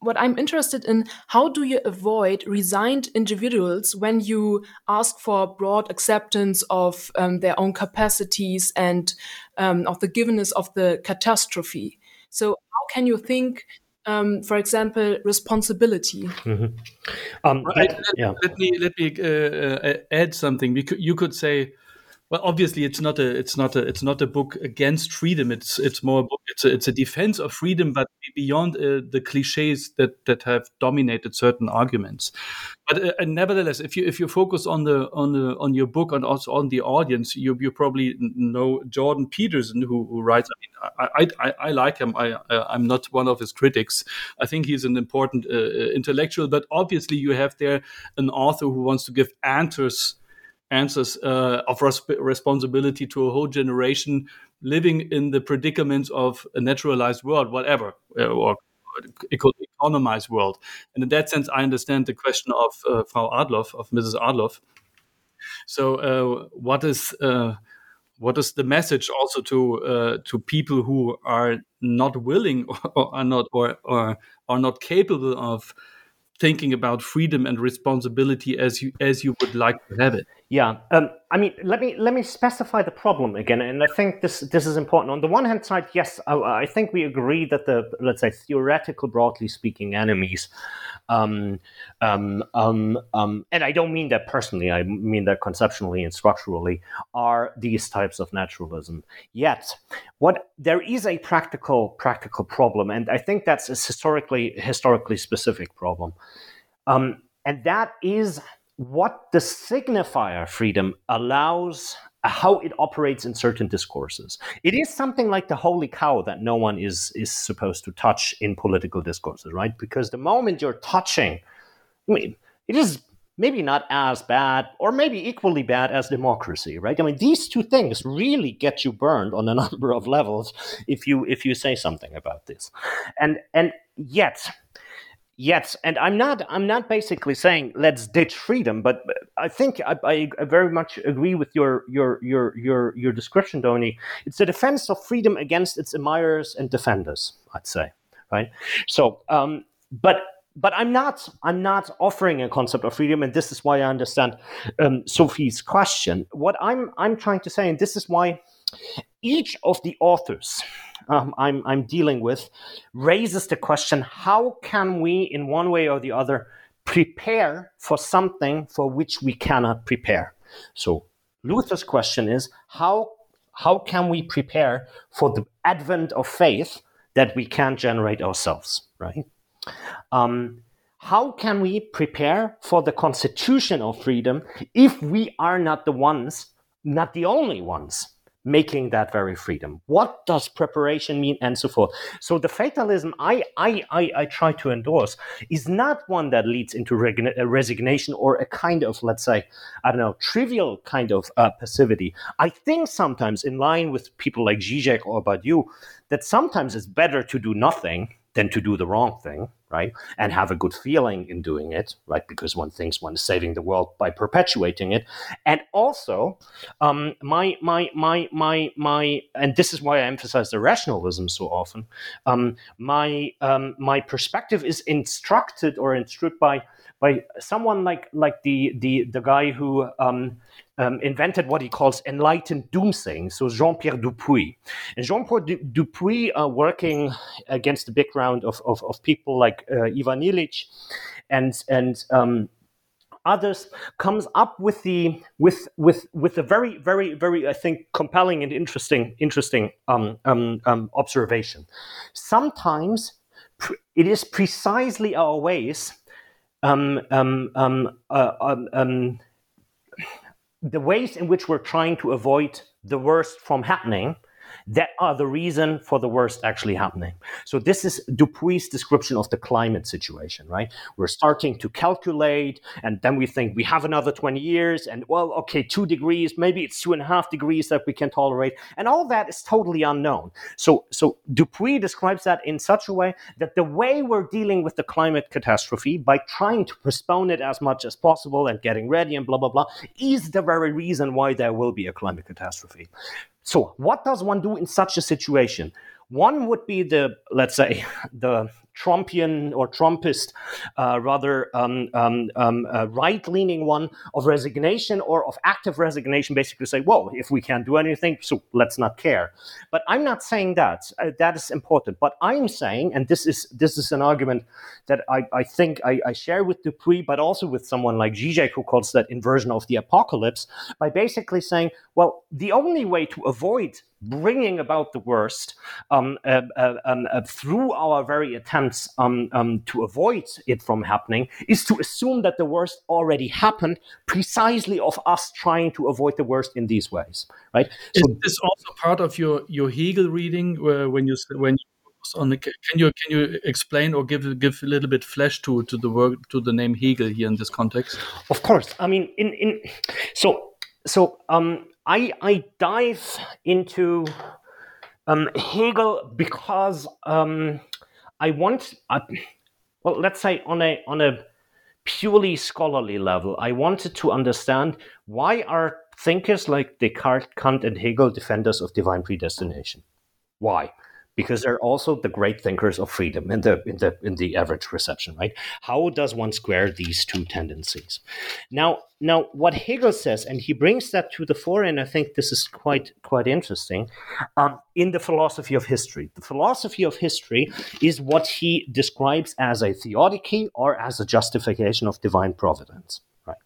what I'm interested in, how do you avoid resigned individuals when you ask for broad acceptance of um, their own capacities and um, of the givenness of the catastrophe? So, how can you think um, for example, responsibility. Mm-hmm. Um, right. let, yeah. let, me let me uh, uh, add something. You could say well, obviously, it's not a it's not a it's not a book against freedom. It's it's more a book. It's a, it's a defense of freedom, but beyond uh, the cliches that that have dominated certain arguments. But uh, nevertheless, if you if you focus on the on the on your book and also on the audience, you you probably know Jordan Peterson, who, who writes. I mean, I, I, I like him. I I'm not one of his critics. I think he's an important uh, uh intellectual. But obviously, you have there an author who wants to give answers answers uh, of resp- responsibility to a whole generation living in the predicaments of a naturalized world, whatever, uh, or economized world. And in that sense, I understand the question of uh, Frau Adloff, of Mrs. Adloff. So, uh, what is uh, what is the message also to uh, to people who are not willing [laughs] or are not or, or are not capable of thinking about freedom and responsibility as you as you would like to have it? Yeah, um, I mean, let me let me specify the problem again, and I think this this is important. On the one hand side, yes, I, I think we agree that the let's say theoretical, broadly speaking, enemies, um, um, um, um, and I don't mean that personally. I mean that conceptually and structurally are these types of naturalism. Yet, what there is a practical practical problem, and I think that's a historically historically specific problem, um, and that is what the signifier freedom allows how it operates in certain discourses. It is something like the holy cow that no one is is supposed to touch in political discourses, right? Because the moment you're touching, I mean, it is maybe not as bad or maybe equally bad as democracy, right? I mean, these two things really get you burned on a [laughs] number of levels if you if you say something about this. And and yet Yes, and I'm not. I'm not basically saying let's ditch freedom, but I think I, I, very much agree with your your your your your description, Dominik. It's a defense of freedom against its admirers and defenders. I'd say, right? So, um, but but I'm not. I'm not offering a concept of freedom, and this is why I understand um, Sophie's question. What I'm I'm trying to say, and this is why each of the authors um, I'm, I'm dealing with raises the question how can we, in one way or the other, prepare for something for which we cannot prepare? So, Luther's question is how, how can we prepare for the advent of faith that we can't generate ourselves, right? Um, how can we prepare for the constitution of freedom if we are not the ones, not the only ones making that very freedom. What does preparation mean, and so forth? So the fatalism I I I, I try to endorse is not one that leads into resignation or a kind of let's say I don't know trivial kind of uh, passivity. I think sometimes in line with people like Zizek or Badiou that sometimes it's better to do nothing than to do the wrong thing, right? And have a good feeling in doing it, right? Because one thinks one is saving the world by perpetuating it. And also, um, my my my my my, and this is why I emphasize the rationalism so often. Um, my um, my perspective is instructed or instructed by by someone like like the the the guy who um, invented what he calls enlightened doomsaying. So Jean-Pierre Dupuy. And Jean-Pierre Dupuy, uh, working against the background of, of, of people like uh, Ivan Illich and and um, others, comes up with the with with with a very very very I think compelling and interesting interesting um, um, um observation. Sometimes it is precisely our ways um, um, um, uh, the ways in which we're trying to avoid the worst from happening that are the reason for the worst actually happening. So this is Dupuy's description of the climate situation, right? We're starting to calculate, and then we think we have another 20 years, and well, okay, two degrees, maybe it's two and a half degrees that we can tolerate, and all that is totally unknown. So, so Dupuy describes that in such a way that the way we're dealing with the climate catastrophe by trying to postpone it as much as possible and getting ready and blah blah blah is the very reason why there will be a climate catastrophe. So, what does one do in such a situation? One would be the, let's say, [laughs] the Trumpian or Trumpist, uh, rather um, um, um, right leaning one of resignation or of active resignation, basically say, well, if we can't do anything, so let's not care. But I'm not saying that. Uh, that is important. But I'm saying, and this is this is an argument that I, I think I, I share with Dupuy, but also with someone like Zizek, who calls that inversion of the apocalypse, by basically saying, well, the only way to avoid bringing about the worst um, uh, uh, um, uh, through our very attempts um, um, to avoid it from happening is to assume that the worst already happened precisely of us trying to avoid the worst in these ways right? Is so, this also part of your your hegel reading when you when you on the, can you can you explain or give give a little bit flesh to to the work to the name hegel here in this context? Of course. I mean in in so so um I, I dive into um, Hegel because um, I want, uh, well, let's say on a on a purely scholarly level, I wanted to understand why are thinkers like Descartes, Kant, and Hegel defenders of divine predestination? Why? Because they're also the great thinkers of freedom in the in the in the average reception, right? How does one square these two tendencies? Now, now what Hegel says, and he brings that to the fore, and I think this is quite quite interesting, um, in the philosophy of history. The philosophy of history is what he describes as a theodicy or as a justification of divine providence. Right.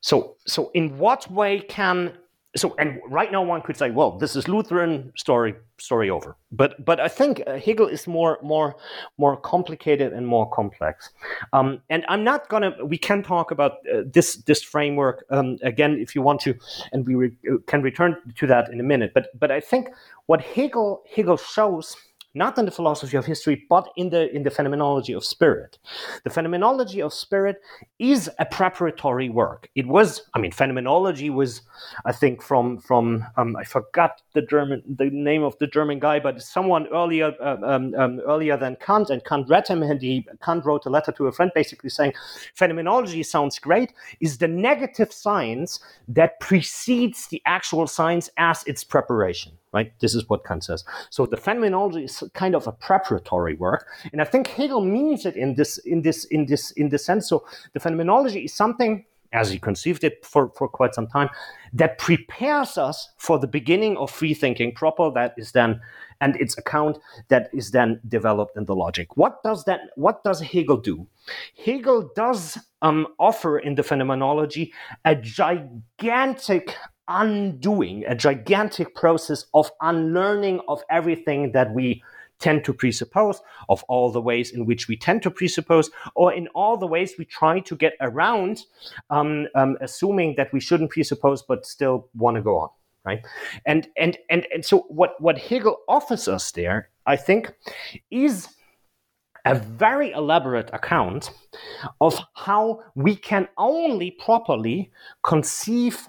So, so in what way can so and right now one could say well this is lutheran story story over. But but i think uh, hegel is more more more complicated and more complex. Um, and i'm not gonna we can talk about uh, this this framework um, again if you want to and we re- uh, can return to that in a minute. But but i think what hegel hegel shows not in the philosophy of history, but in the in the phenomenology of spirit. The phenomenology of spirit is a preparatory work. It was, I mean, phenomenology was, I think, from from um, I forgot the German the name of the German guy, but someone earlier uh, um, um, earlier than Kant, and Kant read him, and he Kant wrote a letter to a friend, basically saying, phenomenology sounds great, is the negative science that precedes the actual science as its preparation right? This is what Kant says. So the phenomenology is kind of a preparatory work, and I think Hegel means it in this in this in this in this sense. So the phenomenology is something as he conceived it for, for quite some time, that prepares us for the beginning of free thinking proper, that is then, and its account that is then developed in the logic. What does that, what does Hegel do? Hegel does um, offer in the phenomenology a gigantic undoing, a gigantic process of unlearning of everything that we tend to presuppose, of all the ways in which we tend to presuppose, or in all the ways we try to get around um, um, assuming that we shouldn't presuppose but still want to go on. Right, and and and and so what what Hegel offers us there, I think, is a very elaborate account of how we can only properly conceive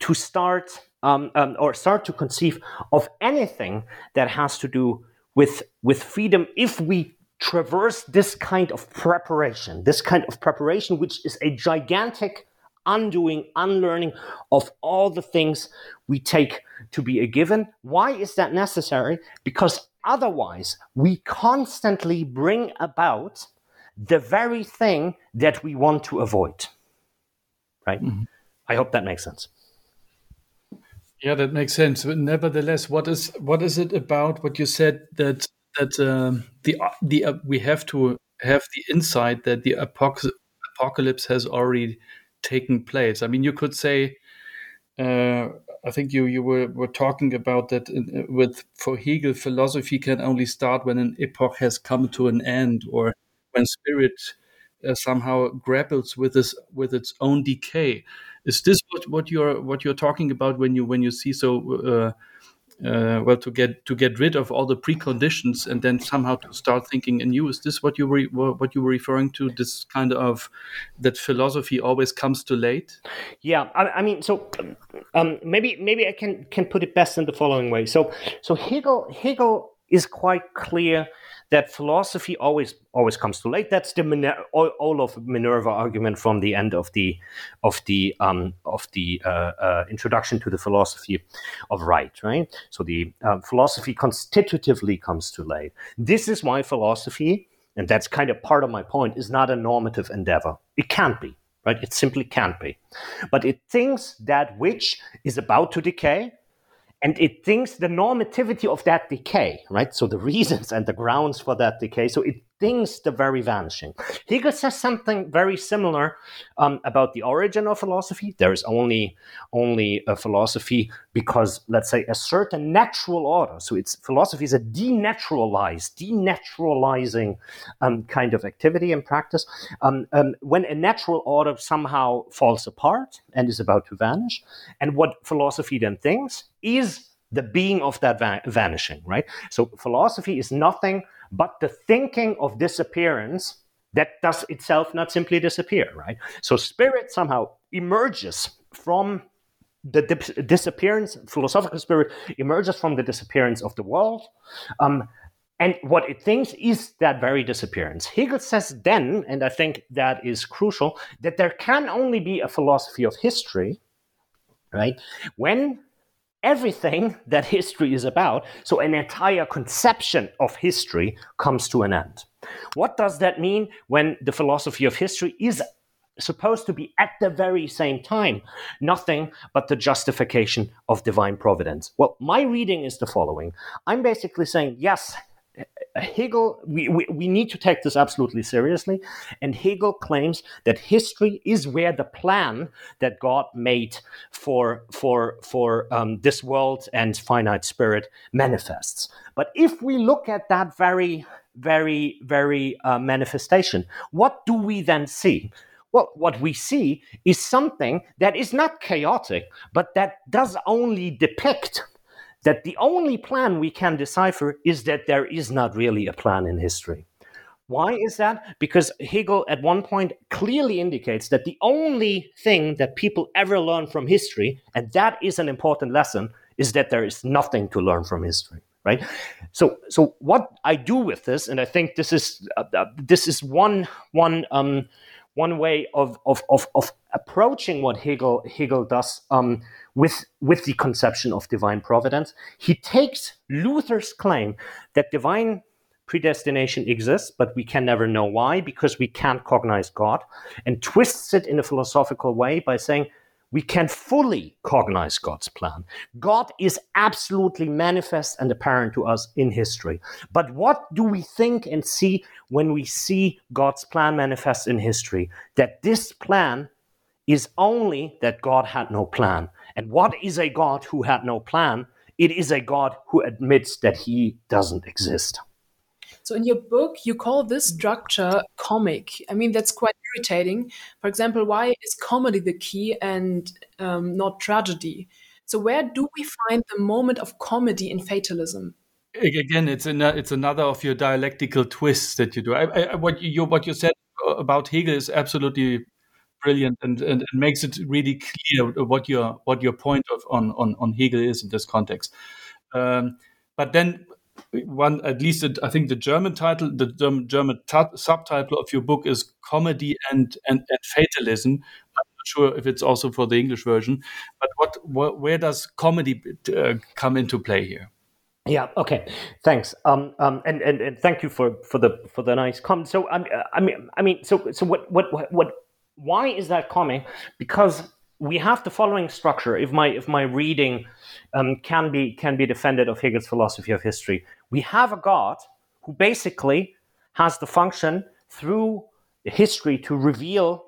to start um, um, or start to conceive of anything that has to do with with freedom if we traverse this kind of preparation this kind of preparation which is a gigantic undoing unlearning of all the things we take to be a given. Why is that necessary? Because otherwise we constantly bring about the very thing that we want to avoid. Right? Mm-hmm. i hope that makes sense yeah, that makes sense. But nevertheless, what is what is it about what you said that that um, the the uh, we have to have the insight that the apocalypse has already taken place. I mean, you could say. Uh, I think you you were, were talking about that in, uh, with for Hegel, philosophy can only start when an epoch has come to an end, or when spirit uh, somehow grapples with this with its own decay. Is this what, what you're what you're talking about when you when you see so uh, uh, well to get to get rid of all the preconditions and then somehow to start thinking anew? Is this what you were what you were referring to? This kind of that philosophy always comes too late. Yeah, I, I mean, so um, maybe maybe I can can put it best in the following way. So so Hegel Hegel is quite clear that philosophy always always comes too late. That's the Miner- Owl of Minerva argument from the end of the of the um, of the uh, uh, introduction to the philosophy of right. Right. So the uh, philosophy constitutively comes too late. This is why philosophy, and that's kind of part of my point, is not a normative endeavor. It can't be. Right. It simply can't be. But it thinks that which is about to decay and it thinks the normativity of that decay, right? So the reasons and the grounds for that decay. So it thinks the very vanishing. Hegel says something very similar um, about the origin of philosophy. There is only only a philosophy because, let's say, a certain natural order. So it's philosophy is a denaturalized, denaturalizing um, kind of activity and practice. Um, um, when a natural order somehow falls apart and is about to vanish, and what philosophy then thinks is the being of that va- vanishing, right? So philosophy is nothing but the thinking of disappearance that does itself not simply disappear, right? So spirit somehow emerges from the dip- disappearance, philosophical spirit emerges from the disappearance of the world. Um, and what it thinks is that very disappearance. Hegel says then, and I think that is crucial, that there can only be a philosophy of history, right? When everything that history is about, so an entire conception of history comes to an end. What does that mean when the philosophy of history is supposed to be at the very same time nothing but the justification of divine providence? Well, my reading is the following I'm basically saying, yes, Hegel, we, we, we, need to take this absolutely seriously. And Hegel claims that history is where the plan that God made for, for, for um, this world and finite spirit manifests. But if we look at that very, very, very uh, manifestation, what do we then see? Well, what we see is something that is not chaotic, but that does only depict that the only plan we can decipher is that there is not really a plan in history. Why is that? Because Hegel at one point clearly indicates that the only thing that people ever learn from history, and that is an important lesson, is that there is nothing to learn from history. Right. So, so what I do with this, and I think this is uh, uh, this is one one um, one way of of of, of approaching what Hegel Hegel does um, with, with the conception of divine providence. He takes Luther's claim that divine predestination exists, but we can never know why because we can't cognize God, and twists it in a philosophical way by saying we can fully cognize God's plan. God is absolutely manifest and apparent to us in history. But what do we think and see when we see God's plan manifest in history? That this plan is only that God had no plan. And what is a God who had no plan? It is a God who admits that he doesn't exist. So, in your book, you call this structure comic. I mean, that's quite irritating. For example, why is comedy the key and um, not tragedy? So, where do we find the moment of comedy in fatalism? Again, it's an, it's another of your dialectical twists that you do. I, I, what you what you said about Hegel is absolutely brilliant and, and, and, makes it really clear what your what your point of on on, on Hegel is in this context. Um, but then one at least I think the German title, the German t- subtitle of your book is comedy and and, and fatalism. I'm not sure if it's also for the English version, but what, what where does comedy uh, come into play here? Yeah. Okay. Thanks. Um, um, and, and, and thank you for, for the for the nice comment. So um, I mean I mean so so what what what why is that coming? Because we have the following structure. If my if my reading um, can be can be defended of Hegel's philosophy of history, we have a God who basically has the function through history to reveal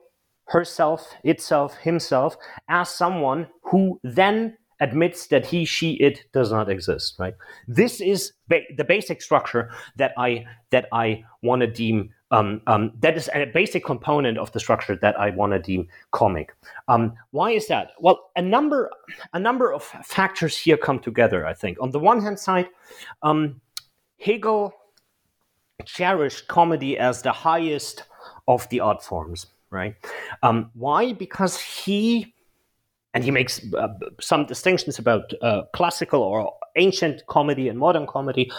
herself, itself, himself as someone who then admits that he, she, it does not exist. Right. This is ba- the basic structure that I that I want to deem um, um, that is a basic component of the structure that I want to deem comic. Um, why is that? Well, a number, a number of factors here come together. I think on the one hand side, um, Hegel cherished comedy as the highest of the art forms. Right? Um, why? Because he and he makes uh, some distinctions about uh, classical or ancient comedy and modern comedy.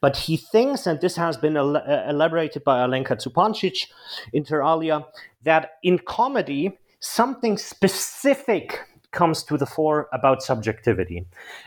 But he thinks, and this has been el- uh, elaborated by Alenka Zupancic inter alia, that in comedy, something specific comes to the fore about subjectivity.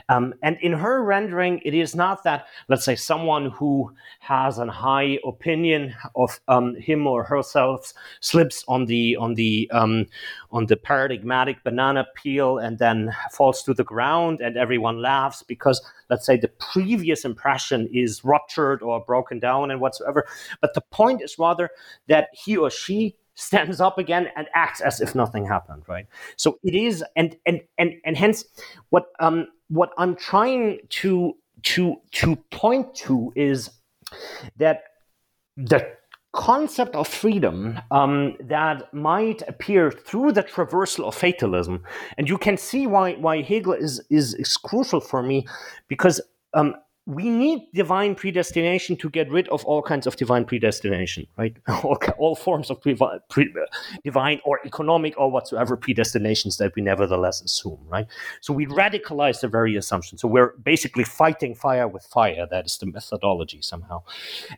Um, and in her rendering, it is not that, let's say, someone who has a high opinion of um, him or herself slips on the on the um, on the paradigmatic banana peel and then falls to the ground, and everyone laughs because, let's say, the previous impression is ruptured or broken down and whatsoever. But the point is rather that he or she stands up again and acts as if nothing happened right? So it is and and and and hence what um what i'm trying to to to point to is that the concept of freedom um, that might appear through the traversal of fatalism, and you can see why why Hegel is is, is crucial for me, because um, we need divine predestination to get rid of all kinds of divine predestination, right? [laughs] all, forms of pre- pre- divine or economic or whatsoever predestinations that we nevertheless assume, right? So we radicalize the very assumption. So we're basically fighting fire with fire. That is the methodology somehow.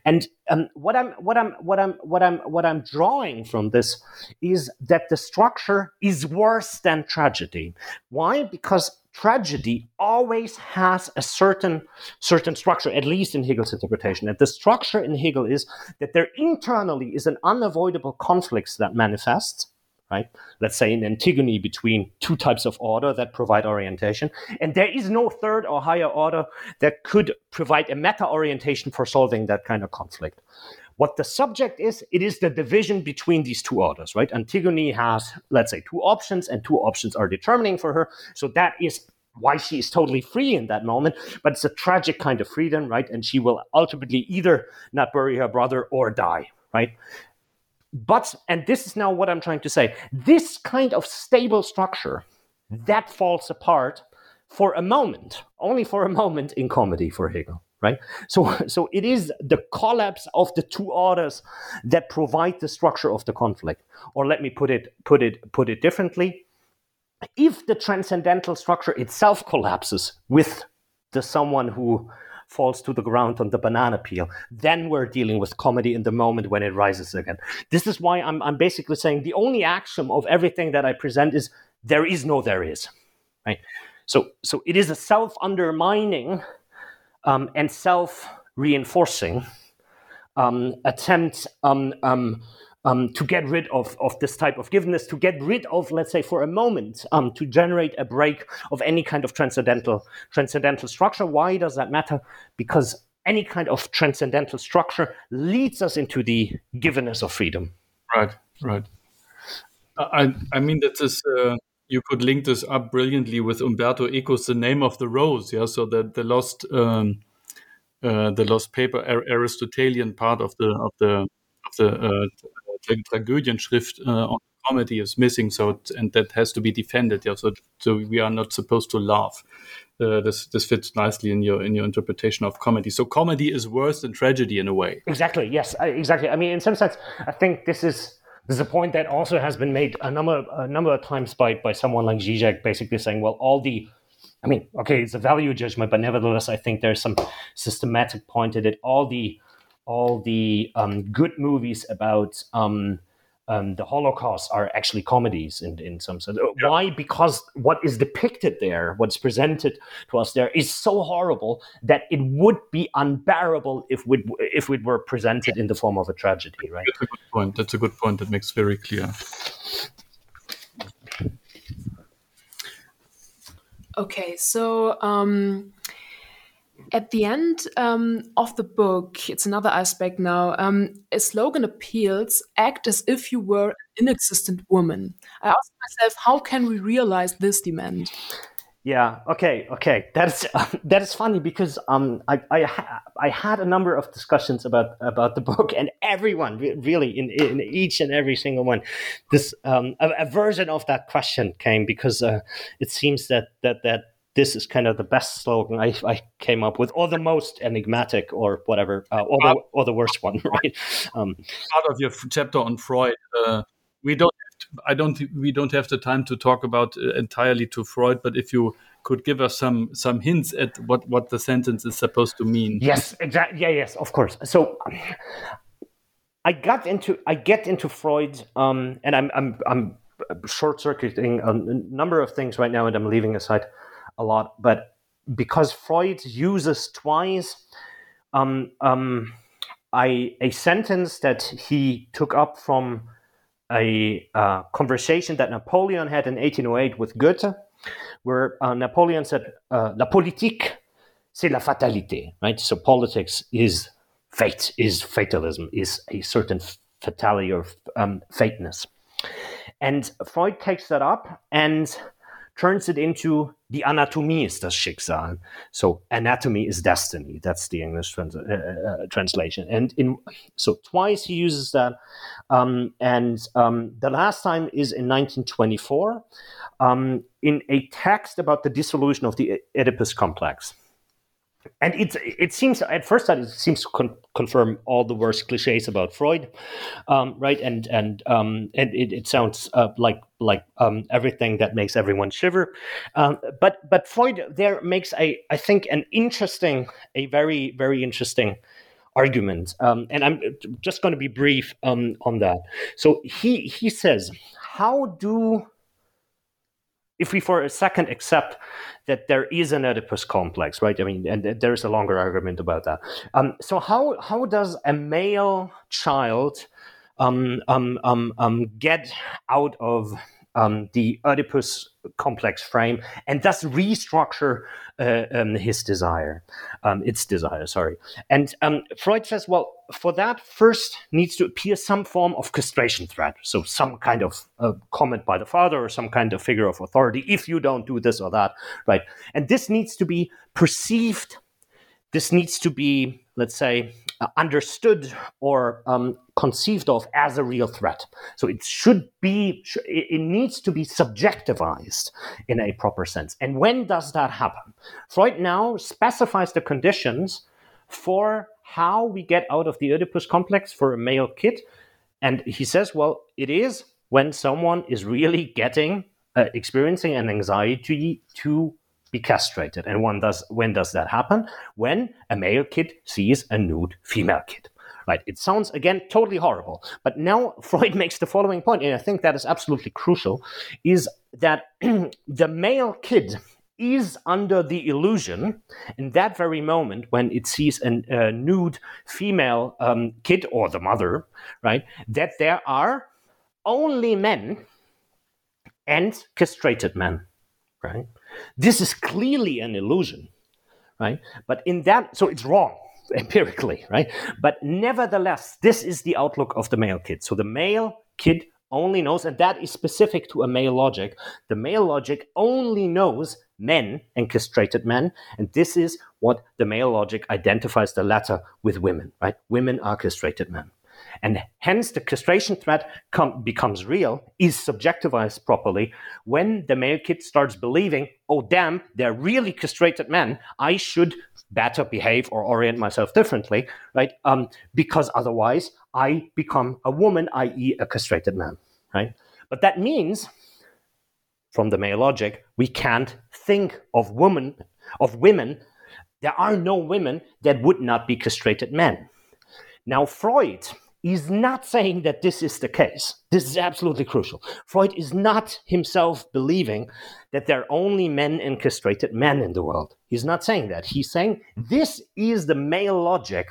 And um, what I'm what I'm what I'm what I'm what I'm drawing from this is that the structure is worse than tragedy. Why? Because tragedy always has a certain certain structure at least in hegel's interpretation. And the structure in hegel is that there internally is an unavoidable conflict that manifests right? Let's say an antigony between two types of order that provide orientation. And there is no third or higher order that could provide a meta orientation for solving that kind of conflict what the subject is, it is the division between these two orders, right? Antigone has, let's say, two options, and two options are determining for her. So that is why she is totally free in that moment, but it's a tragic kind of freedom, right? And she will ultimately either not bury her brother or die, right? But, and this is now what I'm trying to say this kind of stable structure that falls apart for a moment, only for a moment in comedy for Hegel right? So [laughs] so it is the collapse of the two orders that provide the structure of the conflict. Or let me put it put it put it differently. If the transcendental structure itself collapses with the someone who falls to the ground on the banana peel then we're dealing with comedy in the moment when it rises again. This is why i'm, I'm basically saying the only axiom of everything that i present is there is no there is right? So so it is a self undermining um, and self reinforcing um, attempt um, um, um, to get rid of, of this type of givenness, to get rid of, let's say, for a moment, to generate a break of any kind of transcendental transcendental structure. Why does that matter? Because any kind of transcendental structure leads us into the givenness of freedom. Right, right. I, I mean that is uh, you could link this up brilliantly with Umberto Eco's "The Name of the Rose." Yeah, so the the lost um, uh, the lost paper Aristotelian part of the of the of the uh, Tragödienschrift uh, on comedy is missing. So and that has to be defended. Yeah, so so we are not supposed to laugh. Uh, this this fits nicely in your in your interpretation of comedy. So comedy is worse than tragedy in a way. Exactly. Yes. Exactly. I mean, in some sense, I think this is this is a point that also has been made a number a number of times by by someone like Zizek, basically saying, well, all the I mean, okay, it's a value judgment, but nevertheless, I think there's some systematic point at it. All the all the um, good movies about um, um, the Holocaust are actually comedies in, in some sense. Yeah. Why? Because what is depicted there, what's presented to us there, is so horrible that it would be unbearable if we if it were presented in the form of a tragedy. Right. That's a good point. That's a good point. That makes very clear. Okay, so um, at the end um, of the book, it's another aspect now. Um, a slogan appeals act as if you were an inexistent woman. I ask myself, how can we realize this demand? Yeah. Okay. Okay. That's uh, [laughs] that is funny because um I I, ha- I had a number of discussions about about the book and everyone really in in each and every single one this um a, a version of that question came because uh, it seems that that that this is kind of the best slogan I, I came up with, or the most enigmatic, or whatever, uh, or, the, or the worst one, [laughs] right? Um, part of your chapter on Freud, uh, we don't I don't we don't have the time to talk about uh, entirely to Freud, but if you could give us some some hints at what what the sentence is supposed to mean. Yes, exactly. Yeah, yes, of course. So I got into I get into Freud, um, and I'm I'm I'm short circuiting a number of things right now, and I'm leaving aside a lot, but because Freud uses twice um, um, I, a sentence that he took up from a uh, conversation that Napoleon had in 1808 with Goethe, where uh, Napoleon said, uh, "La politique, c'est la fatalité." Right. So politics is fate, is fatalism, is a certain fatality or um, fateness. And Freud takes that up and turns it into the anatomy is das Schicksal. So anatomy is destiny. That's the English trans- uh, uh, translation. And in so twice he uses that, um, and um, the last time is in 1924 um, in a text about the dissolution of the Oedipus complex and it it seems at first sight it seems to con- confirm all the worst cliches about Freud, um, right? And and um, and it, it sounds uh, like like um, everything that makes everyone shiver. Um, but but Freud there makes a I think an interesting a very very interesting argument, um, and I'm just going to be brief um, on that. So he he says, how do if we for a second accept that there is an Oedipus complex, right? I mean, and there's a longer argument about that. Um, so how how does a male child um, um, um, um get out of um, the Oedipus complex frame and thus restructure uh, um, his desire, um, its desire, sorry. And um, Freud says, well, for that, first needs to appear some form of castration threat. So, some kind of uh, comment by the father or some kind of figure of authority if you don't do this or that, right? And this needs to be perceived, this needs to be, let's say, uh, understood or um, conceived of as a real threat. So it should be, it needs to be subjectivized in a proper sense. And when does that happen? Freud now specifies the conditions for how we get out of the Oedipus complex for a male kid. And he says, well, it is when someone is really getting, uh, experiencing an anxiety to be castrated. And when does when does that happen? When a male kid sees a nude female kid. Right. It sounds again totally horrible. But now [laughs] Freud makes the following point, and I think that is absolutely crucial, is that [clears throat] the male kid is under the illusion in that very moment when it sees a nude female um, kid or the mother, right, that there are only men and castrated men, right? This is clearly an illusion, right? But in that, so it's wrong [laughs] empirically, right? But nevertheless, this is the outlook of the male kid. So the male kid only knows, and that is specific to a male logic. The male logic only knows men and castrated men, and this is what the male logic identifies the latter with women, right? Women are castrated men. And hence, the castration threat com- becomes real, is subjectivized properly when the male kid starts believing, oh, damn, they're really castrated men. I should better behave or orient myself differently, right? Um, because otherwise, I become a woman, i.e., a castrated man, right? But that means, from the male logic, we can't think of women, of women. There are no women that would not be castrated men. Now, Freud is not saying that this is the case. This is absolutely crucial. Freud is not himself believing that there are only men and castrated men in the world. He's not saying that. He's saying this is the male logic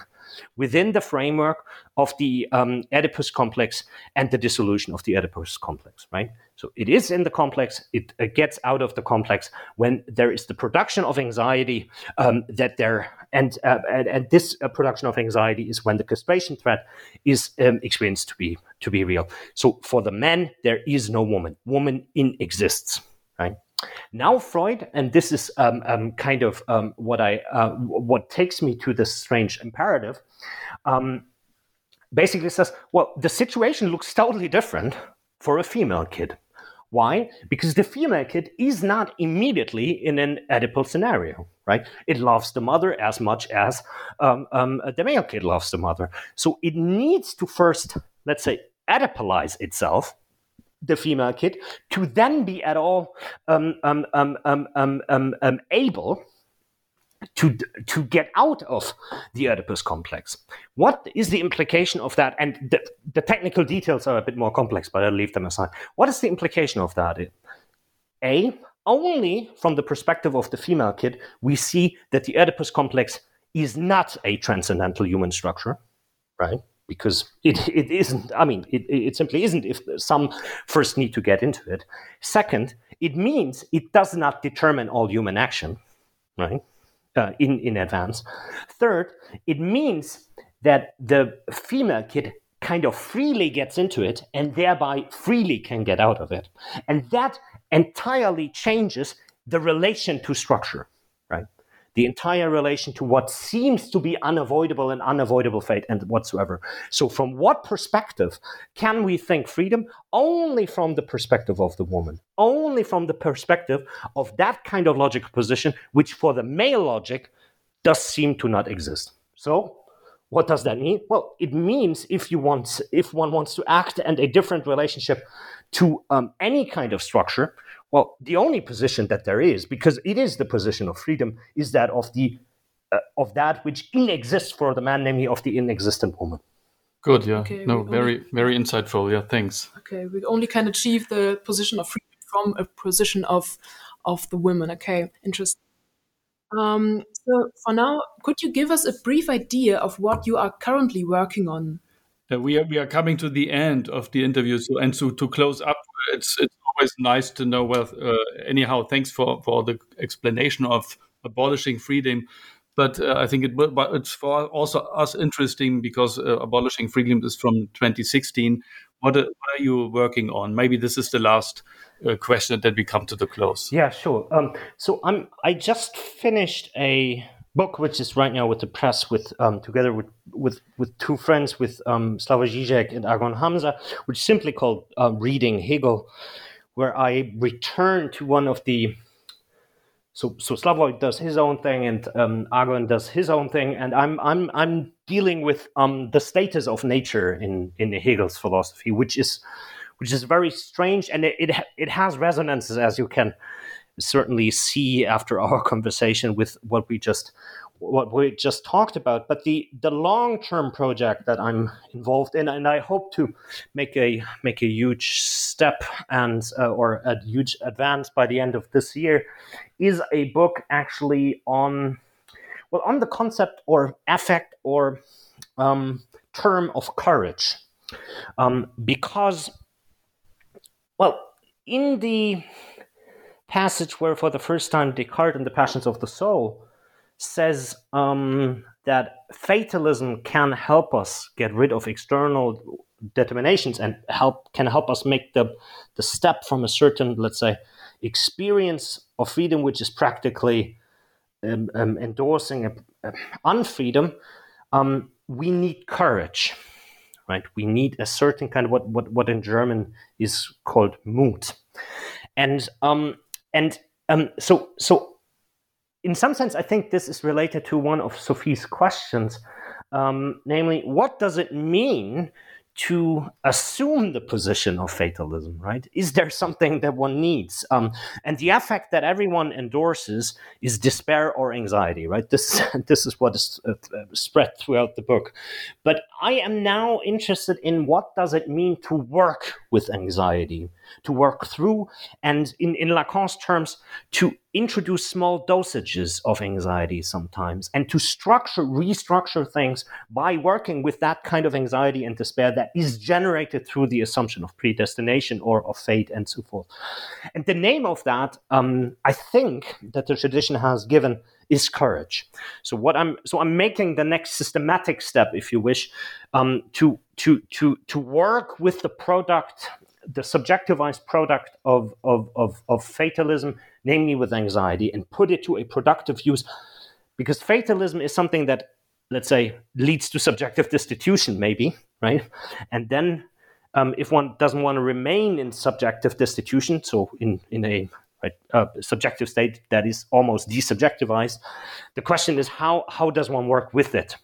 within the framework of the um, Oedipus complex and the dissolution of the Oedipus complex, right? So it is in the complex, it, gets out of the complex when there is the production of anxiety um, that there, and, uh, and, and, this uh, production of anxiety is when the castration threat is um, experienced to be, to be real. So for the man, there is no woman. Woman in exists, right? Now Freud, and this is um, um, kind of um, what I uh, what takes me to this strange imperative, um, basically says, well, the situation looks totally different for a female kid. Why? Because the female kid is not immediately in an Oedipal scenario, right? It loves the mother as much as um, um, the male kid loves the mother. So it needs to first, let's say, Oedipalize itself the female kid to then be at all um, um, um, um, um, um, um able to to get out of the Oedipus complex. What is the implication of that? And the, the, technical details are a bit more complex, but I'll leave them aside. What is the implication of that? A only from the perspective of the female kid, we see that the Oedipus complex is not a transcendental human structure, right? Because it, [laughs] it isn't, I mean, it, it simply isn't if some first need to get into it. Second, it means it does not determine all human action, right? uh, in, in advance. Third, it means that the female kid kind of freely gets into it and thereby freely can get out of it. And that entirely changes the relation to structure? The entire relation to what seems to be unavoidable and unavoidable fate and whatsoever. So, from what perspective can we think freedom? Only from the perspective of the woman, only from the perspective of that kind of logical position, which for the male logic does seem to not exist. So, what does that mean? Well, it means if you want, if one wants to act and a different relationship to um, any kind of structure, well, the only position that there is, because it is the position of freedom, is that of the uh, of that which inexists for the man, namely of the inexistent woman. Good, yeah. Okay, no, very, only, very insightful. Yeah, thanks. Okay, we only can achieve the position of freedom from a position of of the women. Okay, interesting. Um, so for now, could you give us a brief idea of what you are currently working on? Uh, we are we are coming to the end of the interview, so and so to close up, it's it's always nice to know. Well, uh, anyhow, thanks for for the explanation of abolishing freedom. But uh, I think it but it's for also us interesting because uh, abolishing freedom is from 2016. What are, what are, you working on? Maybe this is the last uh, question that we come to the close. Yeah, sure. Um, so I'm I just finished a book, which is right now with the press, with um, together with, with with two friends, with um, Slavoj Žižek and Agon Hamza, which is simply called uh, Reading Hegel, where I return to one of the so so Slavoj does his own thing and um, does his own thing, and I'm I'm I'm dealing with um, the status of nature in in Hegel's philosophy, which is which is very strange, and it it, it has resonances as you can certainly see after our [laughs] conversation with what we just what we just talked about but the the long term project that i'm involved in and i hope to make a make a huge step and uh, or a huge advance by the end of this year is a book actually on well on the concept or affect or um, term of courage. Um, because well in the passage where, for the first time, Descartes in the Passions of the Soul says um, that fatalism can help us get rid of external determinations and help can help us make the the step from a certain, let's say, experience of freedom, which is practically um, um, endorsing a, a unfreedom. Um, we need courage, right? We need a certain kind of what what what in German is called Mut, and um, and um, so so in some sense, I think this is related to one of Sophie's questions, um, namely, what does it mean to assume the position of fatalism, right? Is there something that one needs? Um, and the affect that everyone endorses is despair or anxiety, right? This [laughs] this is what is uh, spread throughout the book. But I am now interested in what does it mean to work with anxiety, to work through, and in, in Lacan's terms, to introduce small dosages of anxiety sometimes and to structure, restructure things by working with that kind of anxiety and despair that is generated through the assumption of predestination or of fate and so forth. And the name of that, um, I think, that the tradition has given is courage. So what I'm so I'm making the next systematic step, if you wish, um, to to to to work with the product the subjectivized product of, of, of, of fatalism, namely with anxiety, and put it to a productive use. Because fatalism is something that, let's say, leads to subjective destitution, maybe, right? And then um, if one doesn't want to remain in subjective destitution, so in, in a right, uh, subjective state that is almost desubjectivized, the question is how, how does one work with it?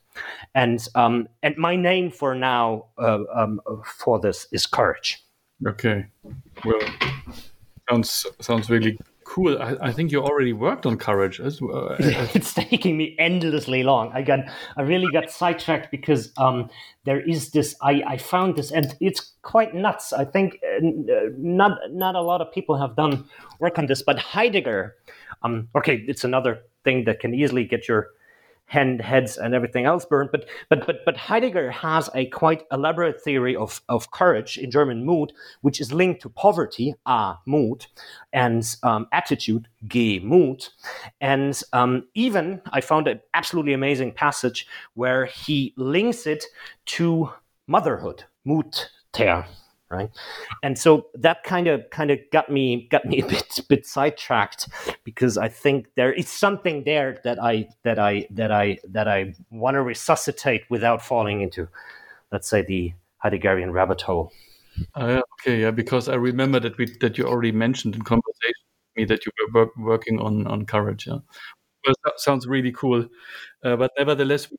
And, um, and my name for now uh, um, for this is courage. Okay. Well, sounds sounds really cool. I, I think you already worked on courage as well. [laughs] it's taking me endlessly long. I got, I really got sidetracked because um, there is this. I, I found this, and it's quite nuts. I think uh, not not a lot of people have done work on this, but Heidegger. Um, okay, it's another thing that can easily get your hand heads and everything else burned. But but but but Heidegger has a quite elaborate theory of, of courage in German Mut, which is linked to poverty, a Mut, and um, attitude, Gemüt. And um, even I found an absolutely amazing passage where he links it to motherhood, Mut ter right? And so that kind of kind of got me got me [laughs] a bit bit sidetracked because i think there is something there that i that i that i that i want to resuscitate without falling into let's say the heideggerian rabbit hole. Uh, okay yeah because i remember that we that you already mentioned in conversation with me that you were work, working on on courage yeah. Well, that sounds really cool uh, but nevertheless uh,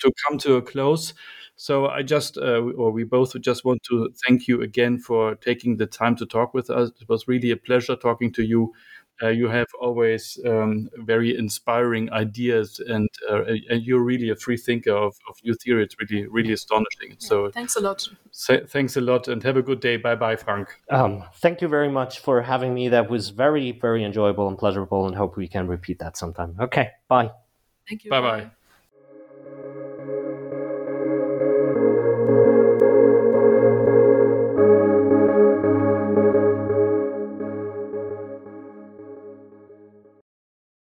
to come to a close so I just, uh, or we both just want to thank you again for taking the time to talk with us. It was really a pleasure talking to you. Uh, you have always um, very inspiring ideas, and, uh, and you're really a free thinker of, of new theory. It's really, really astonishing. Yeah, so thanks a lot. thanks a lot, and have a good day. Bye, bye, Frank. Um, thank you very much for having me. That was very, very enjoyable and pleasurable, and hope we can repeat that sometime. Okay, bye. Thank you. Bye, bye thank you